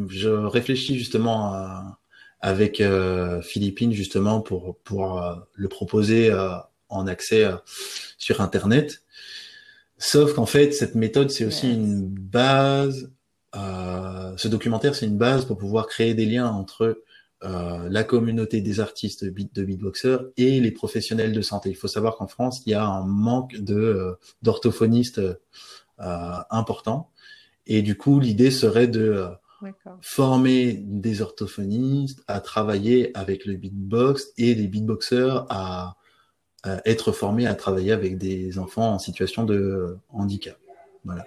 je réfléchis justement avec euh, Philippine justement pour pour euh, le proposer euh, en accès sur internet. Sauf qu'en fait cette méthode c'est aussi une base. ce documentaire c'est une base pour pouvoir créer des liens entre la communauté des artistes de, beat, de beatboxers et les professionnels de santé. Il faut savoir qu'en France, il y a un manque de d'orthophonistes important. Et du coup, l'idée serait de former des orthophonistes à travailler avec le beatbox et les beatboxers à, être formés à travailler avec des enfants en situation de handicap. Voilà.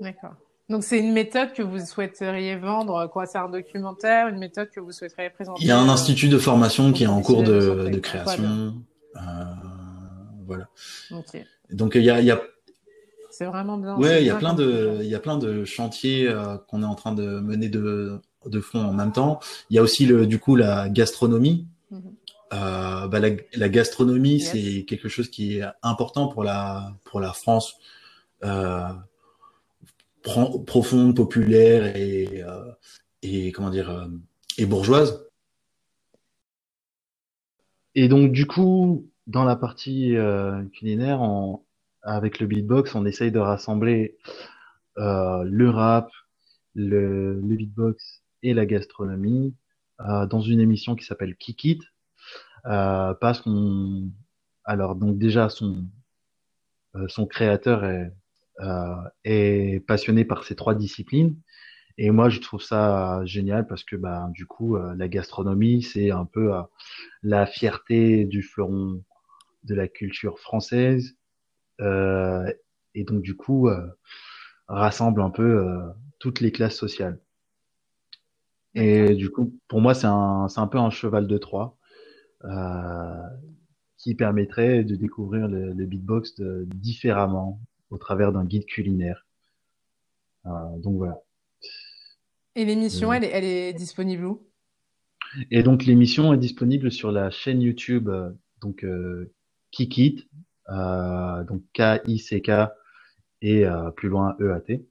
D'accord. Donc c'est une méthode que vous souhaiteriez vendre, quoi C'est un documentaire, une méthode que vous souhaiteriez présenter? Il y a un institut de formation qui est en cours de, de création. Euh, voilà. Donc il y a, il y a c'est vraiment bien. Ouais, il y a plein de, il y a plein de chantiers euh, qu'on est en train de mener de, de fond en même temps. Il y a aussi le, du coup la gastronomie. Mhm. Bah, la, la, gastronomie, c'est quelque chose qui est important pour la pour la France euh, profonde, populaire et euh, et comment dire euh, et bourgeoise. Et donc du coup, dans la partie euh, culinaire, on, avec le beatbox, on essaye de rassembler euh, le rap, le, le, beatbox et la gastronomie euh, dans une émission qui s'appelle Kikit, euh, parce qu'on, alors donc déjà son euh, son créateur est euh, est passionné par ces trois disciplines. Et moi, je trouve ça génial parce que, bah, du coup, euh, la gastronomie, c'est un peu la fierté du fleuron de la culture française. Euh, et donc du coup euh, rassemble un peu euh, toutes les classes sociales. Et du coup, pour moi, c'est un, c'est un peu un cheval de Troie euh, qui permettrait de découvrir le, le beatbox de, différemment au travers d'un guide culinaire. Euh, donc voilà. Et l'émission, elle, est, elle est disponible où? Et donc l'émission est disponible sur la chaîne YouTube donc euh, Kikit, euh, donc K-I-C-K et euh, plus loin E-A-T.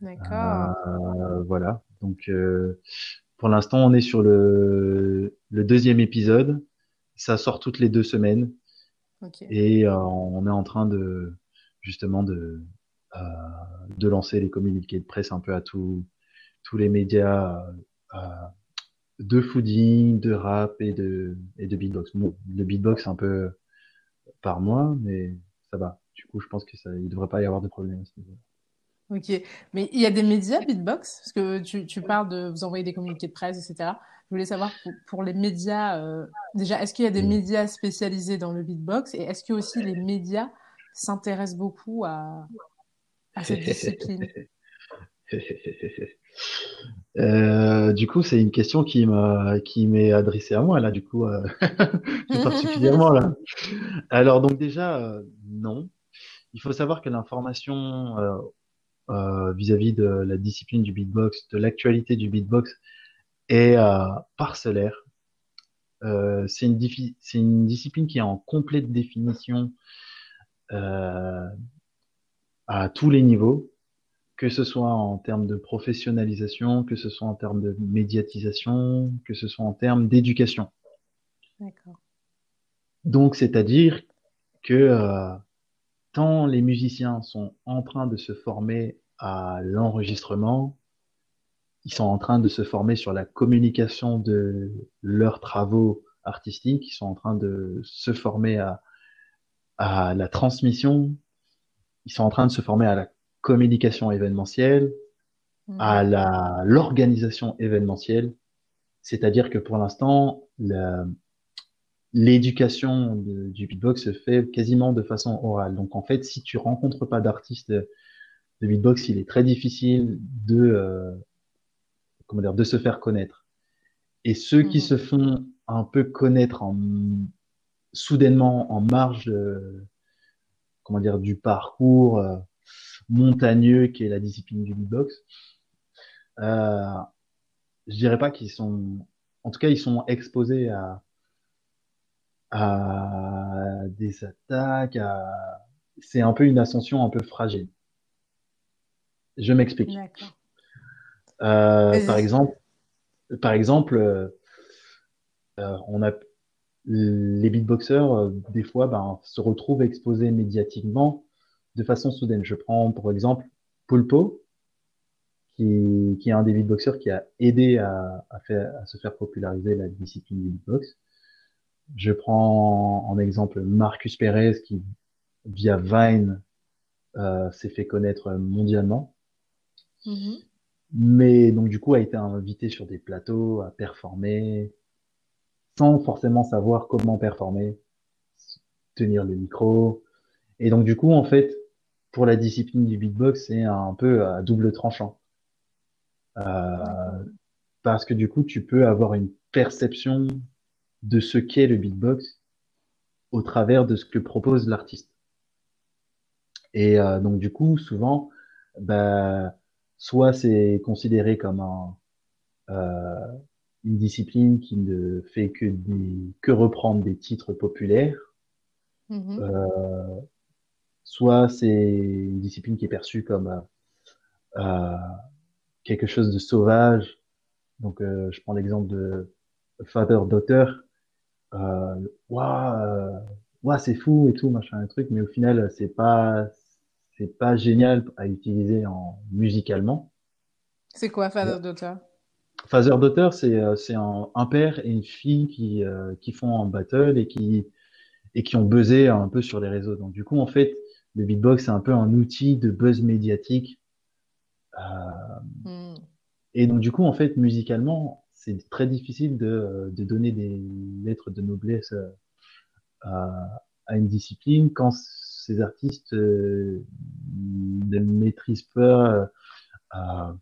D'accord. Euh, voilà. Donc pour l'instant, on est sur le, le deuxième épisode. Ça sort toutes les deux semaines. Okay. Et on est en train de justement de euh, de lancer les communiqués de presse un peu à tous tous les médias euh, de fooding, de rap et de et de beatbox. Bon, le beatbox un peu par mois, mais ça va. Du coup, je pense que ça, il devrait pas y avoir de problème à ce niveau. Ok, mais il y a des médias beatbox? Parce que tu, tu, parles de vous envoyer des communiqués de presse, etc. Je voulais savoir pour, pour les médias, euh, déjà, est-ce qu'il y a des médias spécialisés dans le beatbox? Et est-ce que aussi les médias s'intéressent beaucoup à, à cette discipline? Euh, du coup, c'est une question qui m'a qui m'est adressée à moi là, du coup, euh, particulièrement là. Alors donc déjà, euh, non. Il faut savoir que l'information euh, euh, vis-à-vis de la discipline du beatbox, de l'actualité du beatbox, est parcellaire. c'est une une discipline qui est en complète définition à tous les niveaux que ce soit en termes de professionnalisation, que ce soit en termes de médiatisation, que ce soit en termes d'éducation. D'accord. Donc, c'est-à-dire que euh, tant les musiciens sont en train de se former à l'enregistrement, ils sont en train de se former sur la communication de leurs travaux artistiques, ils sont en train de se former à, à la transmission, ils sont en train de se former à la communication événementielle, à mhm. la l'organisation événementielle. C'est-à-dire que pour l'instant, l'éducation du beatbox se fait quasiment de façon orale. Donc en fait, si tu rencontres pas d'artiste de, beatbox, il est très difficile de euh, comment dire de se faire connaître. Et ceux qui mhm. se font un peu connaître en soudainement en marge comment dire du parcours euh, montagneux qui est la discipline du beatbox. Euh, je dirais pas qu'ils sont, en tout cas, ils sont exposés à, à des attaques. À... C'est un peu une ascension un peu fragile. Je m'explique. Euh, par exemple, par exemple, euh, on a les beatboxers euh, des fois ben, se retrouvent exposés médiatiquement de façon soudaine. Je prends pour exemple Pulpo, qui, qui est un des beatboxers qui a aidé à, à, faire, à se faire populariser la discipline du beatbox. Je prends en exemple Marcus Perez qui, via Vine, euh, s'est fait connaître mondialement. Mm-hmm. mais donc du coup a été invité sur des plateaux à performer sans forcément savoir comment performer, tenir le micro. Et donc du coup en fait pour la discipline du beatbox c'est un peu à double tranchant euh, parce que du coup tu peux avoir une perception de ce qu'est le beatbox au travers de ce que propose l'artiste. Et euh, donc du coup souvent bah, soit c'est considéré comme un, euh, une discipline qui ne fait que, que reprendre des titres populaires, mm-hmm. euh, soit c'est une discipline qui est perçue comme euh, quelque chose de sauvage. Donc, euh, je prends l'exemple de Father Daughter. Euh, waouh, c'est fou et tout, machin, un truc, mais au final, c'est pas, c'est pas génial à utiliser en musicalement. C'est quoi Father Daughter? Father Daughter, c'est euh, c'est un, un, père et une fille qui euh, qui font un battle et qui et qui ont buzzé un peu sur les réseaux. Donc du coup, en fait, le beatbox c'est un peu un outil de buzz médiatique. Euh, hmm. Et donc du coup, en fait, musicalement, c'est très difficile de, de donner des lettres de noblesse à, à une discipline quand ces artistes euh, ne maîtrisent pas euh,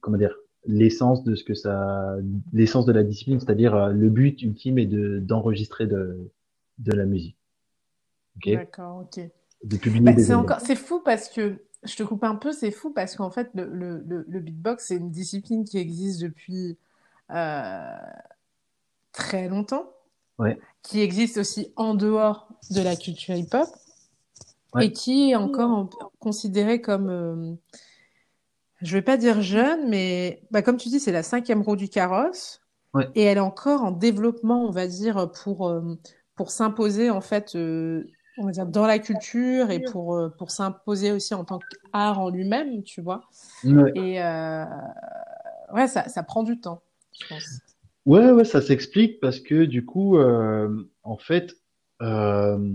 comment dire l'essence de ce que ça l'essence de la discipline c'est-à-dire euh, le but ultime est de d'enregistrer de de la musique. D'accord ok. Bah, c'est encore c'est fou parce que je te coupe un peu c'est fou parce qu'en fait le, le, le, beatbox c'est une discipline qui existe depuis très longtemps. Qui existe aussi en dehors de la culture hip-hop. Et qui est encore considéré comme, euh, je vais pas dire jeune, mais bah, comme tu dis, c'est la cinquième roue du carrosse. Et elle est encore en développement, on va dire, pour, euh, pour s'imposer, en fait, euh, on va dire, dans la culture et pour, pour s'imposer aussi en tant qu'art en lui-même, tu vois. Et ouais, ça, ça prend du temps, je pense. Ouais, ouais, ça s'explique parce que du coup, euh, en fait, euh,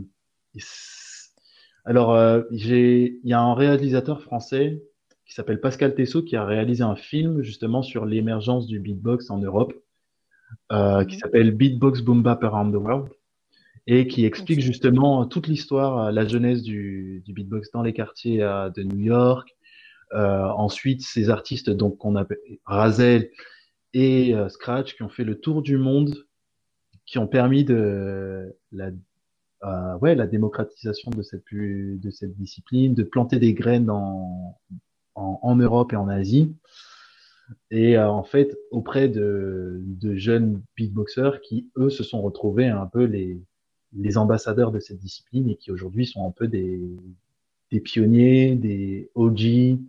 alors euh, j'ai, il y a un réalisateur français qui s'appelle Pascal Tessot qui a réalisé un film justement sur l'émergence du beatbox en Europe, euh, qui mhm. s'appelle Beatbox Boom Bap Around the World et qui explique justement toute l'histoire, la jeunesse du, du beatbox dans les quartiers de New York. ensuite, ces artistes donc qu'on appelle Razel et euh, Scratch qui ont fait le tour du monde, qui ont permis de la, euh, ouais, la démocratisation de cette, de cette discipline, de planter des graines en, en, en Europe et en Asie. Et euh, en fait, auprès de, de jeunes beatboxers qui, eux, se sont retrouvés un peu les, les ambassadeurs de cette discipline et qui aujourd'hui sont un peu des, des pionniers, des OG.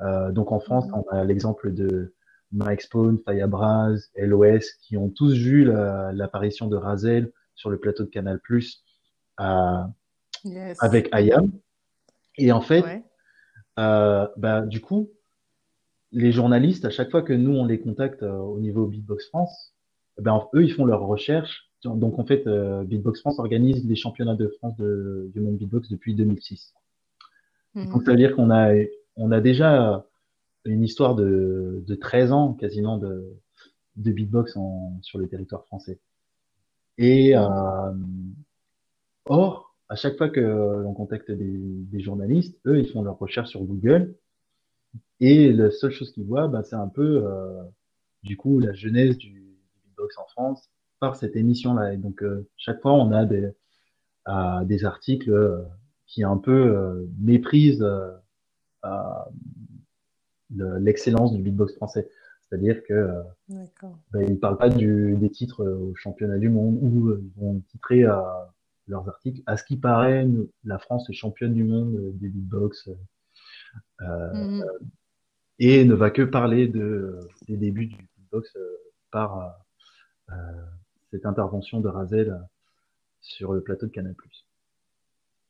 Euh, donc en France, mmh. on a l'exemple de Mike Spawn, Fayabraz, LOS, qui ont tous vu l'apparition de Razel sur le plateau de Canal Plus avec Ayam. Et en fait, euh, bah, du coup, les journalistes, à chaque fois que nous on les contacte euh, au niveau Beatbox France, ben eux ils font leurs recherches. Donc en fait, euh, Beatbox France organise les championnats de France de, du monde beatbox depuis 2006. Mm-hmm. Donc ça veut dire qu'on a on a déjà une histoire de, de 13 ans quasiment de, de beatbox en, sur le territoire français. Et euh, or, à chaque fois que l'on contacte des, des, journalistes, eux, ils font leurs recherches sur Google. Et la seule chose qu'ils voient, bah, c'est un peu, euh, du coup, la genèse du, du, beatbox en France par cette émission-là. Et donc, euh, chaque fois, on a des, euh, des articles euh, qui un peu méprisent l'excellence du beatbox français. C'est-à-dire que ben, ils ne parlent pas du, des titres au championnat du monde ou ils vont titrer leurs articles. À ce qui paraît, la France est championne du monde des beatbox mm-hmm. et ne va que parler de, des débuts du beatbox par cette intervention de Razel sur le plateau de Canal+.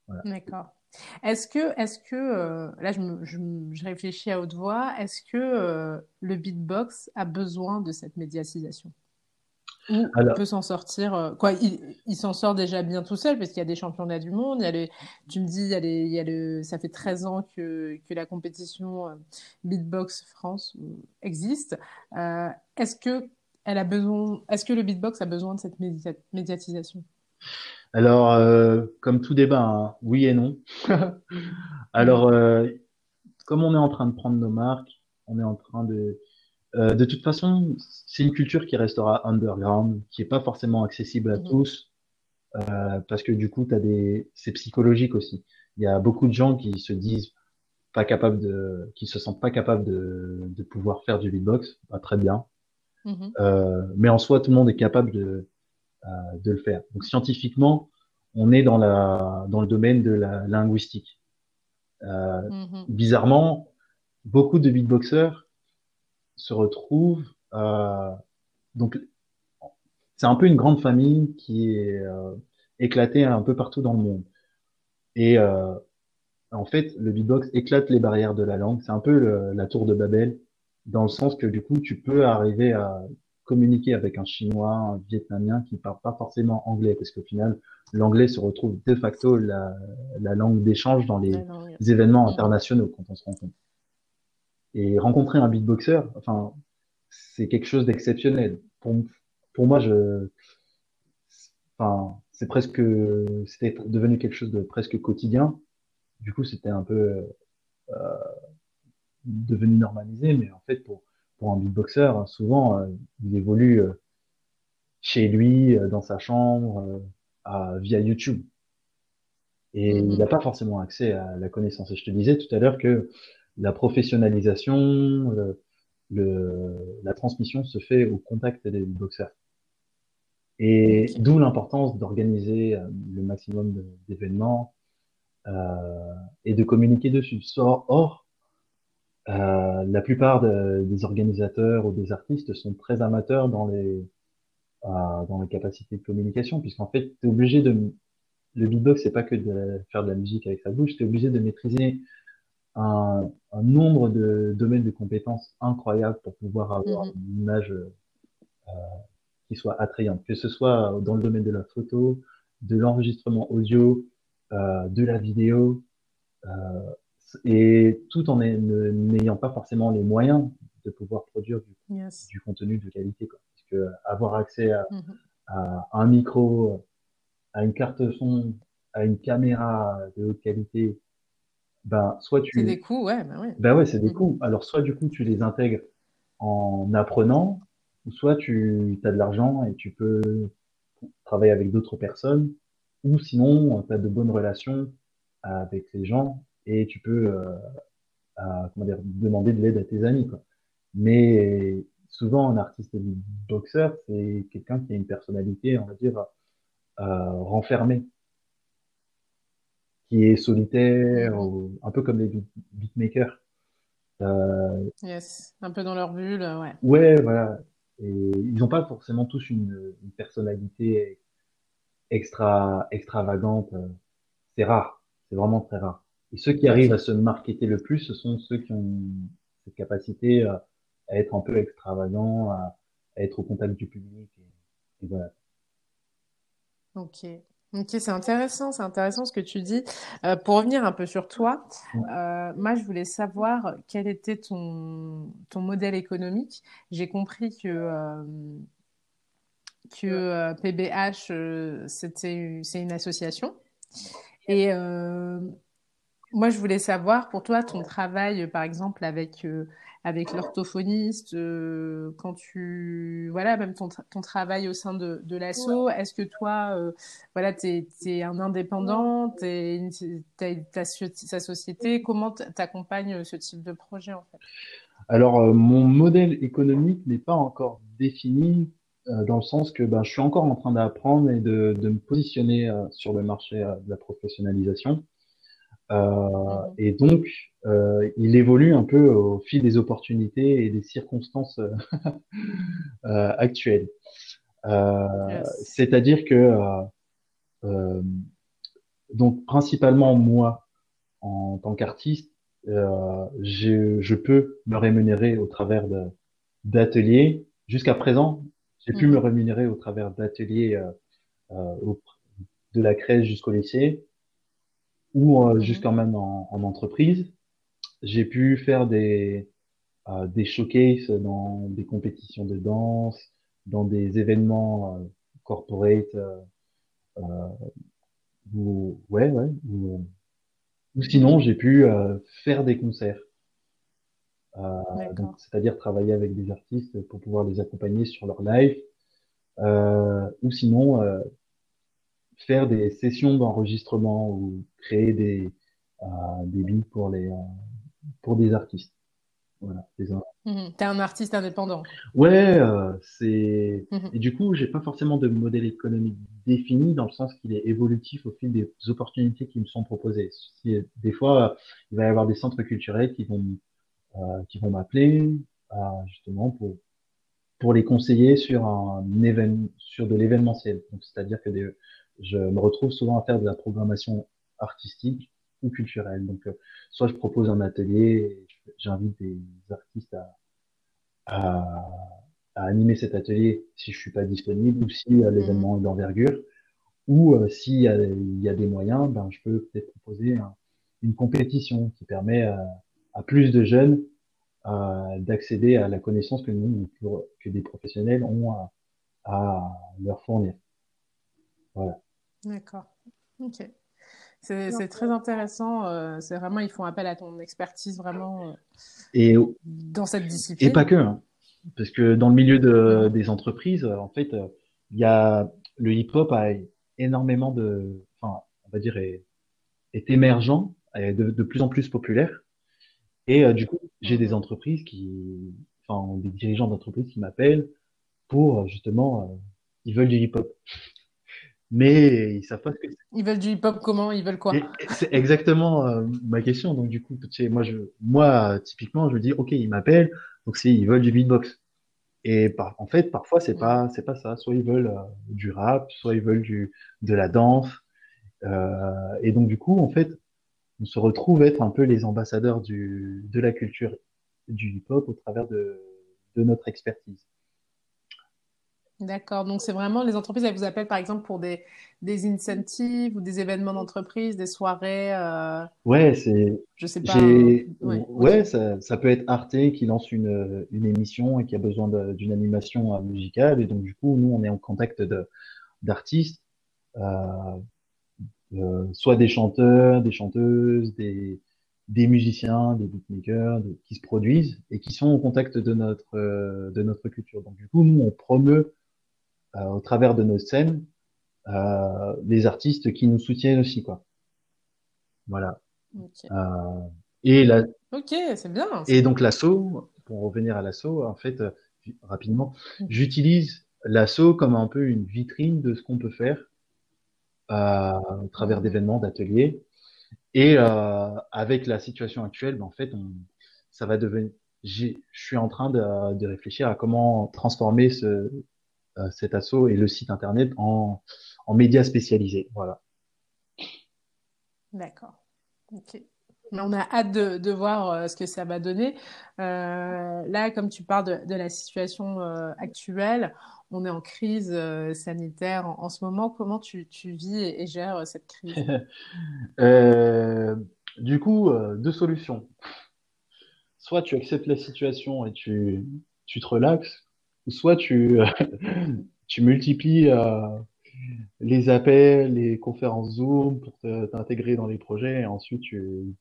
Voilà. D'accord. Est-ce que, est-ce que euh, là, je, je, je, réfléchis à haute voix, est-ce que euh, le beatbox a besoin de cette médiatisation? Ou il peut s'en sortir euh, quoi Il, s'en sort déjà bien tout seul parce qu'il y a des championnats du monde. Il y a tu me dis, il y a, il y a le, ça fait 13 ans que, que la compétition euh, Beatbox France euh, existe. est-ce que elle a besoin Est-ce que le beatbox a besoin de cette médiatisation? Alors, comme tout débat, hein, oui et non. Alors, comme on est en train de prendre nos marques, on est en train de euh, de toute façon, c'est une culture qui restera underground, qui est pas forcément accessible à mhm. tous, euh, parce que du coup, t'as des, c'est psychologique aussi. Il y a beaucoup de gens qui se disent pas capables de, qui se sentent pas capables de, de pouvoir faire du beatbox, pas très bien. Mhm. Euh, mais en soi, tout le monde est capable de, euh, de le faire. Donc scientifiquement, on est dans la, dans le domaine de la linguistique. Euh, mhm. Bizarrement, beaucoup de beatboxers se retrouvent. Euh, donc, c'est un peu une grande famille qui est euh, éclatée un peu partout dans le monde. Et euh, en fait, le beatbox éclate les barrières de la langue. C'est un peu la tour de Babel, dans le sens que du coup, tu peux arriver à communiquer avec un chinois, un vietnamien qui parle pas forcément anglais, parce qu'au final, l'anglais se retrouve de facto la, la langue d'échange dans les événements internationaux quand on se rend compte. Et rencontrer un beatboxer, enfin, c'est quelque chose d'exceptionnel. Pour, pour moi, je, enfin, c'est presque, c'était devenu quelque chose de presque quotidien. Du coup, c'était un peu euh, devenu normalisé, mais en fait, pour pour un beatboxer, souvent, euh, il évolue euh, chez lui, euh, dans sa chambre, à, via YouTube. Et il n'a pas forcément accès à la connaissance. Et je te disais tout à l'heure que la professionnalisation, le, la transmission se fait au contact des boxeurs. Et d'où l'importance d'organiser le maximum d'événements euh, et de communiquer dessus. Or, euh, la plupart des organisateurs ou des artistes sont très amateurs dans les euh, dans les capacités de communication, puisqu'en fait, tu es obligé de le beatbox, c'est pas que de faire de la musique avec sa bouche, tu es obligé de maîtriser un, un, nombre de domaines de compétences incroyables pour pouvoir avoir mhm. une image euh, qui soit attrayante, que ce soit dans le domaine de la photo, de l'enregistrement audio, euh, de la vidéo, euh, et tout en n'ayant pas forcément les moyens de pouvoir produire du, du contenu de qualité. Quoi. Parce que avoir accès à, mhm. à, un micro, à une carte son, à une caméra de haute qualité, ben, soit tu... C'est des coûts, ouais. Ben ouais, ben ouais c'est des mm. coûts. Alors, soit du coup, tu les intègres en apprenant, ou soit tu as de l'argent et tu peux travailler avec d'autres personnes, ou sinon, tu as de bonnes relations avec les gens et tu peux euh, comment dire, demander de l'aide à tes amis. Quoi. Mais souvent, un artiste boxeur, c'est quelqu'un qui a une personnalité, on va dire, euh, renfermée qui est solitaire, ou, un peu comme les beatmakers. Euh, yes, un peu dans leur bulle, ouais. Ouais, voilà. Et ils n'ont pas forcément tous une, une, personnalité extra extravagante. C'est rare, c'est vraiment très rare. Et ceux qui arrivent à se marketer le plus, ce sont ceux qui ont cette capacité à, être un peu extravagant, à, être au contact du public. Et, et voilà. Ok. Ok, c'est intéressant, c'est intéressant ce que tu dis. Euh, pour revenir un peu sur toi, euh, moi je voulais savoir quel était ton, ton modèle économique. J'ai compris que, euh, que euh, PBH, euh, c'était c'est une association. Et euh, moi je voulais savoir pour toi ton travail, par exemple, avec avec l'orthophoniste, euh, quand tu voilà même ton, ton travail au sein de, de l'asso, est-ce que toi euh, voilà tu es, un indépendant, tu as ta, ta société, comment t'accompagnes ce type de projet en fait? Alors euh, mon modèle économique n'est pas encore défini euh, dans le sens que ben, je suis encore en train d'apprendre et de, de me positionner sur le marché de la professionnalisation. Euh, et donc, euh, il évolue un peu au fil des opportunités et des circonstances euh, actuelles. C'est-à-dire que, donc, principalement moi, en tant qu'artiste, je, je, peux me rémunérer au travers d'ateliers. Jusqu'à présent, j'ai pu me rémunérer au travers d'ateliers de la crèche jusqu'au lycée ou euh, jusqu'en même en, en, entreprise. J'ai pu faire des, euh, des showcases dans des compétitions de danse, dans des événements euh, corporate, ou, ouais, ouais, ou, ou sinon j'ai pu faire des concerts. c'est-à-dire travailler avec des artistes pour pouvoir les accompagner sur leur live, euh, ou sinon faire des sessions d'enregistrement ou créer des, euh, des beats pour, les, euh, pour des artistes. Voilà, mmh T'es un artiste indépendant. Ouais, euh, c'est mmh et du coup, j'ai pas forcément de modèle économique défini dans le sens qu'il est évolutif au fil des opportunités qui me sont proposées. des fois, il va y avoir des centres culturels qui vont euh, qui vont m'appeler justement pour pour les conseiller sur un événement sur de l'événementiel. Donc c'est-à-dire que des, je me retrouve souvent à faire de la programmation artistique ou culturelle. Donc, euh, soit je propose un atelier, j'invite des artistes à, à, à, animer cet atelier si je suis pas disponible ou si euh, l'événement est d'envergure, ou euh, s'il y, y, a des moyens, ben, je peux peut-être proposer une compétition qui permet à plus de jeunes d'accéder à la connaissance que nous, que des professionnels ont à, à leur fournir. Voilà. D'accord. Ok. C'est très intéressant. Euh, c'est vraiment, ils font appel à ton expertise vraiment euh, et, dans cette discipline. Et pas que. Hein. Parce que dans le milieu de, des entreprises, en fait, il y a le hip-hop a énormément de, enfin, on va dire, est, est émergent, est de, de, plus en plus populaire. Et euh, du coup, j'ai des entreprises qui, enfin, des dirigeants d'entreprises qui m'appellent pour justement, ils veulent du hip-hop mais ils savent pas ce que c'est. Ils veulent du hip-hop comment? Ils veulent quoi? C'est exactement euh, ma question. Donc du coup, tu sais, moi, je, moi, typiquement, je me dis, ok, ils m'appellent, donc c'est ils veulent du beatbox. Et par, en fait, parfois, c'est pas, c'est pas ça. Soit ils veulent euh, du rap, soit ils veulent du, de la danse. Euh, et donc du coup, en fait, on se retrouve être un peu les ambassadeurs du, de la culture du hip-hop au travers de, de notre expertise. D'accord. Donc, c'est vraiment les entreprises, elles vous appellent par exemple pour des, des incentives ou des événements d'entreprise, des soirées. Euh... Ouais, c'est. Je sais pas. Ouais, ouais ça, ça, peut être Arte qui lance une, une émission et qui a besoin d'une animation euh, musicale. Et donc, du coup, nous, on est en contact d'artistes, euh, euh, soit des chanteurs, des chanteuses, des, des musiciens, des beatmakers qui se produisent et qui sont en contact de notre, euh, de notre culture. Donc, du coup, nous, on promeut euh, au travers de nos scènes euh, les artistes qui nous soutiennent aussi, quoi. Voilà. Euh, et la... Ok, c'est bien. Et donc l'assaut, pour revenir à l'assaut, en fait, rapidement, mm. j'utilise l'assaut comme un peu une vitrine de ce qu'on peut faire euh, au travers d'événements, d'ateliers. Et euh, avec la situation actuelle, ben, en fait, on, ça va devenir. Je suis en train de, de, réfléchir à comment transformer ce, euh, cet assaut et le site internet en, en médias spécialisés. Voilà. D'accord. On a hâte de, de, voir euh, ce que ça va donner. Euh, là, comme tu parles de, de la situation euh, actuelle, on est en crise euh, sanitaire en, en, ce moment. Comment tu, tu vis et, et, gères cette crise? Du coup, deux solutions. Soit tu acceptes la situation et tu, tu te relaxes, soit tu, tu multiplies euh, les appels, les conférences Zoom pour t'intégrer dans les projets et ensuite tu,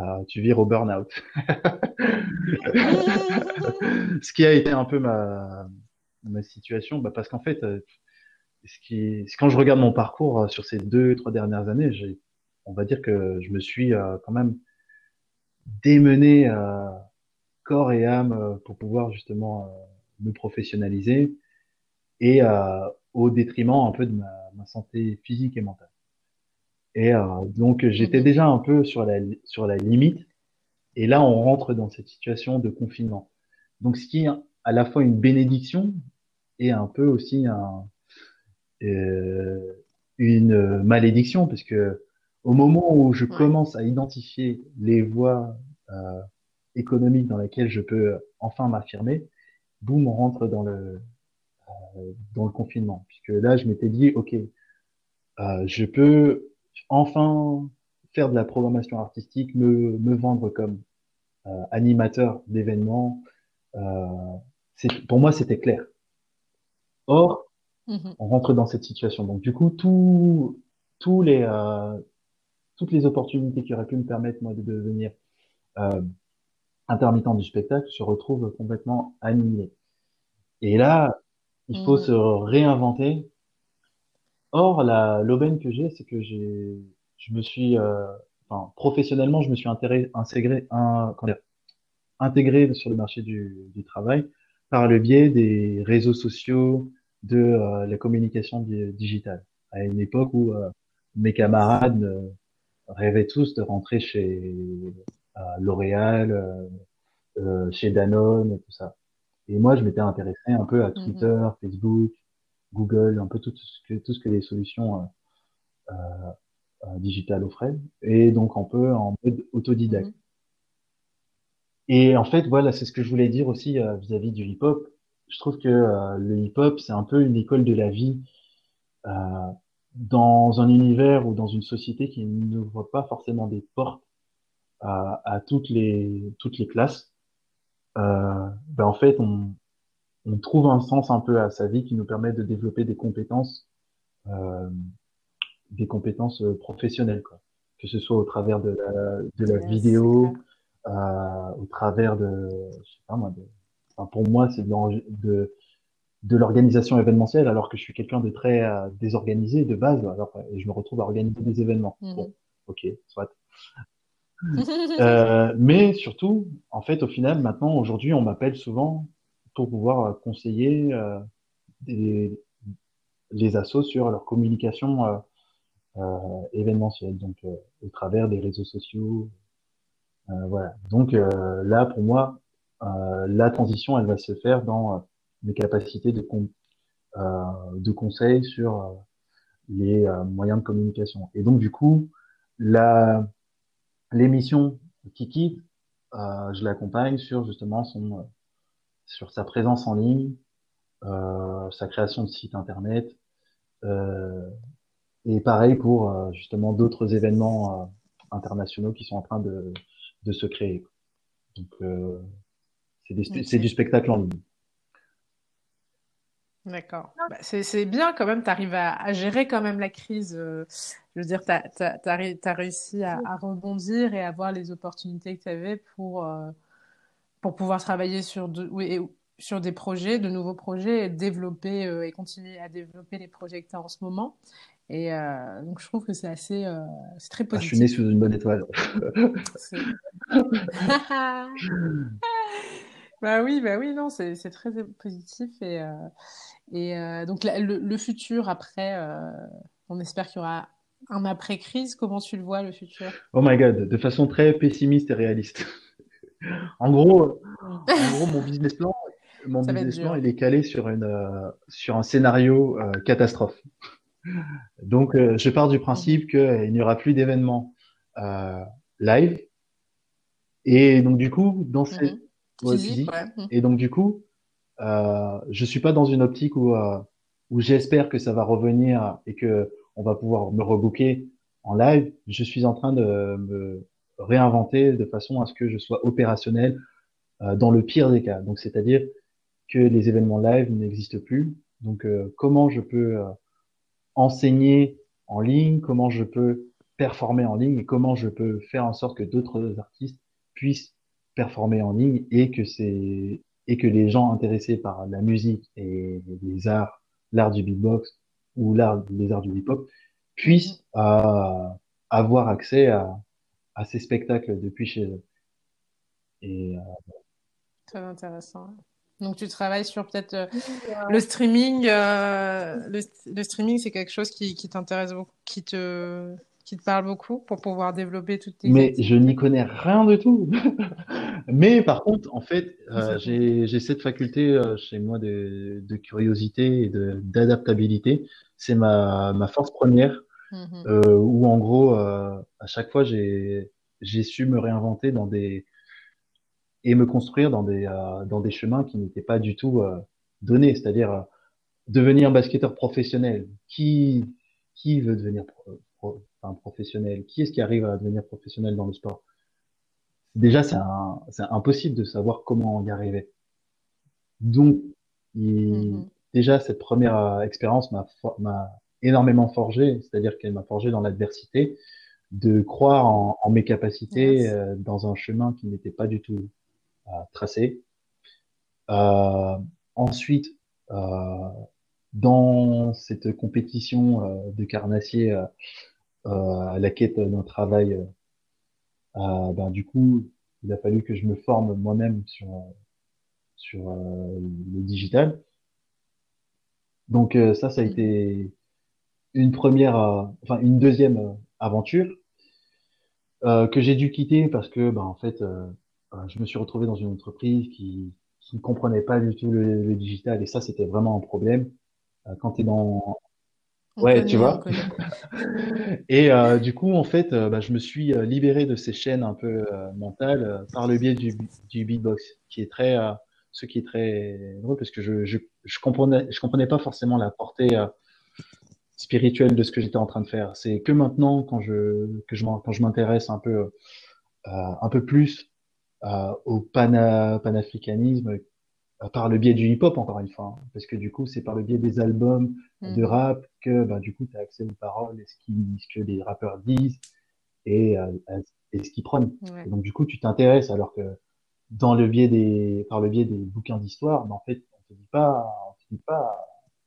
euh, tu vires au burn-out. ce qui a été un peu ma, ma situation, bah parce qu'en fait, euh, ce qui, quand je regarde mon parcours euh, sur ces deux, trois dernières années, j'ai, on va dire que je me suis euh, quand même démené corps et âme pour pouvoir justement me professionnaliser et euh, au détriment un peu de ma, ma, santé physique et mentale. Et euh, donc j'étais mhm. déjà un peu sur la sur la limite. Et là, on rentre dans cette situation de confinement. Donc, ce qui est à la fois une bénédiction et un peu aussi un, euh, une malédiction, parce que au moment où je commence à identifier les voies euh, économiques dans lesquelles je peux enfin m'affirmer, boum, on rentre dans le dans le confinement, puisque là, je m'étais dit, ok, je peux enfin faire de la programmation artistique, me, me vendre comme animateur d'événements. pour moi, c'était clair. Or, mm-hmm. on rentre dans cette situation. Donc, du coup, tout, tous les, euh, toutes les opportunités qui auraient pu me permettre, moi, de devenir euh, intermittent du spectacle se retrouvent complètement annihilées. Et là, il faut mm. se réinventer. Or, la l'aubaine que j'ai, c'est que j'ai, je me suis, euh, enfin, professionnellement, je me suis intégré, intégré, un, intégré sur le marché du, du travail par le biais des réseaux sociaux, de euh, la communication digitale. À une époque où euh, mes camarades euh, rêvaient tous de rentrer chez L'Oréal, chez Danone et tout ça. Et moi, je m'étais intéressé un peu à mhm. Twitter, Facebook, Google, un peu tout ce que, tout ce que les solutions euh, digitales offraient, et donc un peu en mode autodidacte. Mhm. Et en fait, voilà, c'est ce que je voulais dire aussi vis-à-vis du hip-hop je trouve que euh, le hip-hop, c'est un peu une école de la vie euh, dans un univers ou dans une société qui n'ouvre pas forcément des portes à, à, toutes les toutes les classes. Euh, ben en fait, on, on trouve un sens un peu à sa vie qui nous permet de développer des compétences, euh, des compétences professionnelles, quoi. que ce soit au travers de la, de la vidéo, euh, au travers de, je sais pas moi, de, pour moi, c'est de, de, l'organisation événementielle, alors que je suis quelqu'un de très euh, désorganisé de base. Alors, et je me retrouve à organiser des événements. Mhm. Bon, ok, soit. euh, mais surtout, en fait, au final, maintenant, aujourd'hui, on m'appelle souvent pour pouvoir euh, conseiller euh, des, les assos sur leur communication euh, euh événementielle, donc au travers des réseaux sociaux. voilà. Donc là, pour moi, la transition, elle va se faire dans mes capacités de, euh, de conseil sur les moyens de communication. Et donc, du coup, la, l'émission Kiki, euh, je l'accompagne sur justement son, sur sa présence en ligne, euh, sa création de site internet, euh, et pareil pour justement d'autres événements internationaux qui sont en train de, de se créer. Donc, c'est du spectacle en ligne. D'accord. Bah, c'est bien quand même, tu arrives à, gérer quand même la crise. Euh, je veux dire, tu as, réussi à, rebondir et à voir les opportunités que tu avais pour, euh, pour pouvoir travailler sur, de, oui, sur des projets, de nouveaux projets, et développer euh, et continuer à développer les projets que tu as en ce moment. Et donc, je trouve que c'est assez, c'est très positif. Ah, je suis né sous une bonne étoile. Bah oui, bah oui, non, c'est très positif. Et, euh, et euh, donc, le, futur après, euh, on espère qu'il y aura un après-crise. Comment tu le vois, le futur? Oh my god, de façon très pessimiste et réaliste. en gros, en gros, mon business plan, mon business plan, il est calé sur une, sur un scénario catastrophe. Donc, je pars du principe qu'il n'y aura plus d'événements live. Et donc, du coup, dans ces, mhm. Mmh. Et donc du coup, euh, je suis pas dans une optique où euh, où j'espère que ça va revenir et que on va pouvoir me rebooker en live. Je suis en train de me réinventer de façon à ce que je sois opérationnel euh, dans le pire des cas. Donc c'est-à-dire que les événements live n'existent plus. Donc euh, comment je peux euh, enseigner en ligne, comment je peux performer en ligne et comment je peux faire en sorte que d'autres artistes puissent performer en ligne et que c'est et que les gens intéressés par la musique et les arts, l'art du beatbox ou l'art les arts du hip-hop puissent mhm. euh, avoir accès à, à ces spectacles depuis chez eux. Et, euh, Très intéressant. Donc tu travailles sur peut-être euh, le streaming. Euh, le, le, streaming, c'est quelque chose qui, qui t'intéresse beaucoup, qui te qui te parle beaucoup pour pouvoir développer toutes tes. Mais je n'y connais rien du tout. Mais par contre, en fait, euh, j'ai cette faculté euh, chez moi de, de curiosité et d'adaptabilité. C'est ma, ma force première. Mm-hmm. euh, où en gros, euh, à chaque fois, j'ai su me réinventer dans des et me construire dans des euh, dans des chemins qui n'étaient pas du tout donnés. C'est-à-dire devenir basketteur professionnel. Qui, qui veut devenir enfin, professionnel Qui est-ce qui arrive à devenir professionnel dans le sport? Déjà, c'est impossible de savoir comment y arriver. Donc, mm-hmm. déjà, cette première euh, expérience m'a énormément forgé, c'est-à-dire qu'elle m'a forgé dans l'adversité, de croire en, en mes capacités euh, dans un chemin qui n'était pas du tout euh, tracé. Euh, ensuite, dans cette compétition de carnassier à la quête d'un travail, ben, du coup, il a fallu que je me forme moi-même sur sur le digital. Donc ça, ça a mm. été une première, enfin une deuxième aventure euh, que j'ai dû quitter parce que, bah, en fait, euh, euh, je me suis retrouvé dans une entreprise qui, qui ne comprenait pas du tout le, digital et ça, c'était vraiment un problème. quand tu es dans... ouais, tu vois. et du coup, en fait, bah, je me suis libéré de ces chaînes un peu mentales par le biais du, du beatbox, qui est très, ce qui est très drôle parce que je, je, je comprenais, je comprenais pas forcément la portée spirituel de ce que j'étais en train de faire. C'est que maintenant, quand je, que je, quand je m'intéresse un peu, euh, un peu plus euh, au pana, panafricanisme, euh, par le biais du hip-hop, encore une fois, hein. parce que du coup, c'est par le biais des albums de mm. rap que bah, du coup, tu as accès aux paroles et ce, qui, ce que les rappeurs disent et, euh, et ce qu'ils prennent. donc, du coup, tu t'intéresses alors que dans le biais des, par le biais des bouquins d'histoire, bah, en fait, on te dit pas, on te dit pas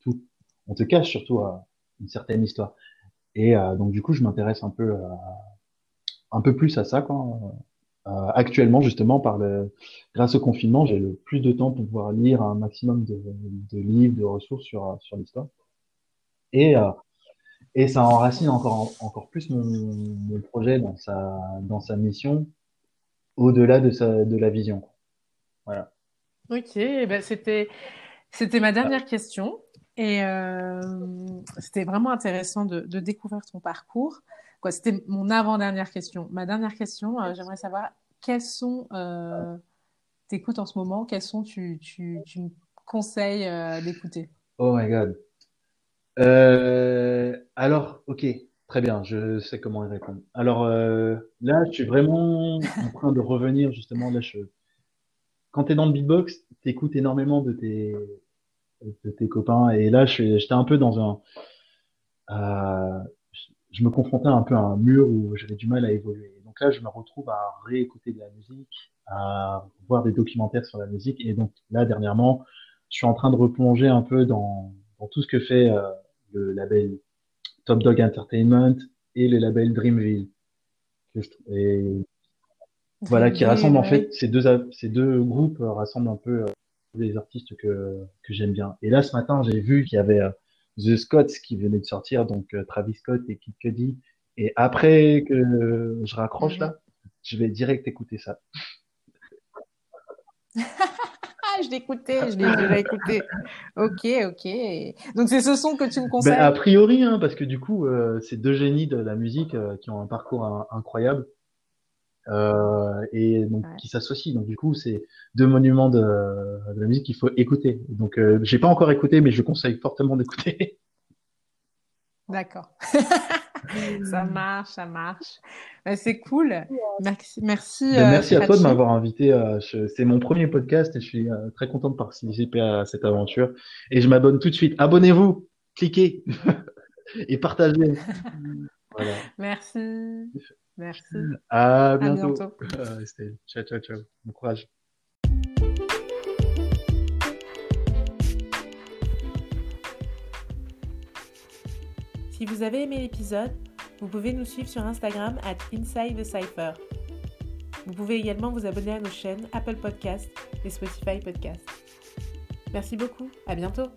tout. On te cache surtout à, une certaine histoire. Et euh, donc du coup, je m'intéresse un peu, euh, un peu plus à ça. Quoi. Euh, actuellement, justement, par le, grâce au confinement, j'ai le plus de temps pour pouvoir lire un maximum de, de livres, de ressources sur, sur l'histoire. Et, et ça enracine encore, encore plus mon, mon projet dans sa, dans sa mission, au-delà de, sa, de la vision. Voilà. Ok, ben c'était, c'était ma dernière question. Et euh, c'était vraiment intéressant de, de, découvrir ton parcours. C'était mon avant-dernière question. Ma dernière question, euh, j'aimerais savoir quels sont, euh, t'écoutes en ce moment, quels sont tu, tu, me conseilles euh, d'écouter? Oh my god. Alors, ok, très bien, je sais comment y répondre. Alors là, je suis vraiment en train de revenir justement. Là, quand tu es dans le beatbox, tu écoutes énormément de tes tes copains. Et là, j'étais un peu dans un, je me confrontais un peu à un mur où j'avais du mal à évoluer. Donc là, je me retrouve à réécouter de la musique, à voir des documentaires sur la musique. Et donc là, dernièrement, je suis en train de replonger un peu dans, dans tout ce que fait euh, le label Top Dog Entertainment et le label Dreamville. Et voilà, qui rassemble en fait ces deux, ces deux groupes rassemblent un peu euh, des artistes que, que j'aime bien. Et là, ce matin, j'ai vu qu'il y avait euh, The Scots qui venait de sortir, donc euh, Travis Scott et Kid Cudi. Et après que je raccroche là, je vais direct écouter ça. je l'ai écouté, je l'ai déjà écouté. Ok, ok. Donc c'est ce son que tu me conseilles? Ben, A priori, hein, parce que du coup, euh, c'est deux génies de la musique qui ont un parcours incroyable euh, et donc qui s'associent. Donc du coup, c'est deux monuments de, de, la musique qu'il faut écouter. Donc euh, j'ai pas encore écouté, mais je conseille fortement d'écouter. D'accord. ça marche, ça marche. Ben, c'est cool. Merci. Merci, ben, merci à toi de m'avoir invité. Euh, c'est mon premier podcast et je suis euh, très content de participer à cette aventure. Et je m'abonne tout de suite. Abonnez-vous, cliquez et partagez. Voilà. Merci. Merci. À bientôt. ciao, ciao, ciao. Bon courage. Si vous avez aimé l'épisode, vous pouvez nous suivre sur Instagram at Inside the Cypher. Vous pouvez également vous abonner à nos chaînes Apple Podcast et Spotify Podcast. Merci beaucoup, à bientôt